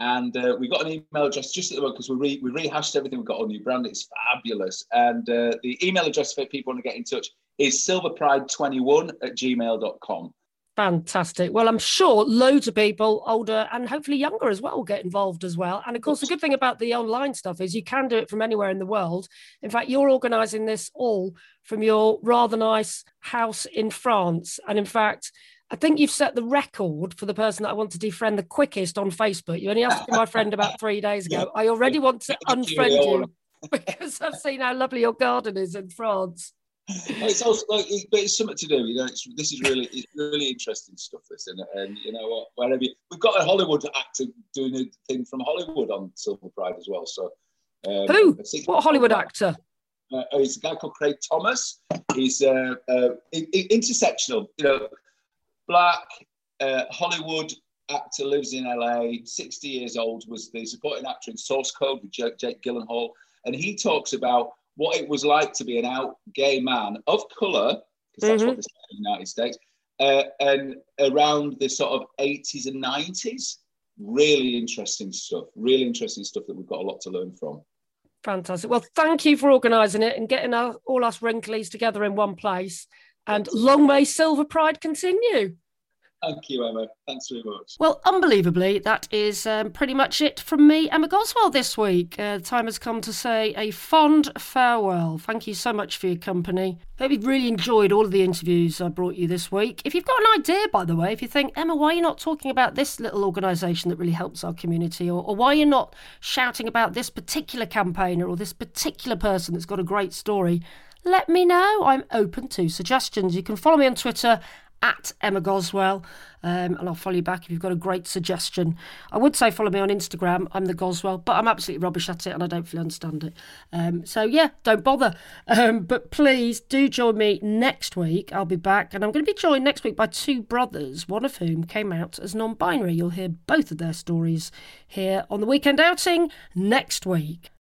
And uh, we got an email address just at the moment because we, re- we rehashed everything. We've got a new brand. It's fabulous. And uh, the email address for people want to get in touch is silverpride21 at gmail.com. Fantastic. Well, I'm sure loads of people, older and hopefully younger as well, will get involved as well. And of course, the good thing about the online stuff is you can do it from anywhere in the world. In fact, you're organising this all from your rather nice house in France. And in fact, I think you've set the record for the person that I want to defriend the quickest on Facebook. You only asked my friend about three days ago. I already want to unfriend you [laughs] because I've seen how lovely your garden is in France. it's also like, but it's something to do. You know, it's, this is really, it's really interesting stuff. This and, and you know what, wherever you, we've got a Hollywood actor doing a thing from Hollywood on Silver Pride as well. So, um, who? What Hollywood actor? Uh, oh, he's a guy called Craig Thomas. He's uh, uh, intersectional. You know, black uh, Hollywood actor lives in LA. Sixty years old. Was the supporting actor in Source Code with Jake, Jake Gyllenhaal, and he talks about what it was like to be an out gay man of color, because that's mm-hmm. what this in the United States, uh, and around the sort of 80s and 90s. Really interesting stuff. Really interesting stuff that we've got a lot to learn from. Fantastic. Well, thank you for organising it and getting our, all us wrinklies together in one place. And long may Silver Pride continue. Thank you, Emma. Thanks very much. Well, unbelievably, that is um, pretty much it from me, Emma Goswell, this week. Uh, time has come to say a fond farewell. Thank you so much for your company. Hope you've really enjoyed all of the interviews I brought you this week. If you've got an idea, by the way, if you think, Emma, why are you not talking about this little organisation that really helps our community, or, or why are you not shouting about this particular campaigner or this particular person that's got a great story, let me know. I'm open to suggestions. You can follow me on Twitter at Emma Goswell, um, and I'll follow you back if you've got a great suggestion. I would say follow me on Instagram. I'm the Goswell, but I'm absolutely rubbish at it, and I don't fully understand it. Um, so yeah, don't bother. Um, but please do join me next week. I'll be back, and I'm going to be joined next week by two brothers, one of whom came out as non-binary. You'll hear both of their stories here on the weekend outing next week.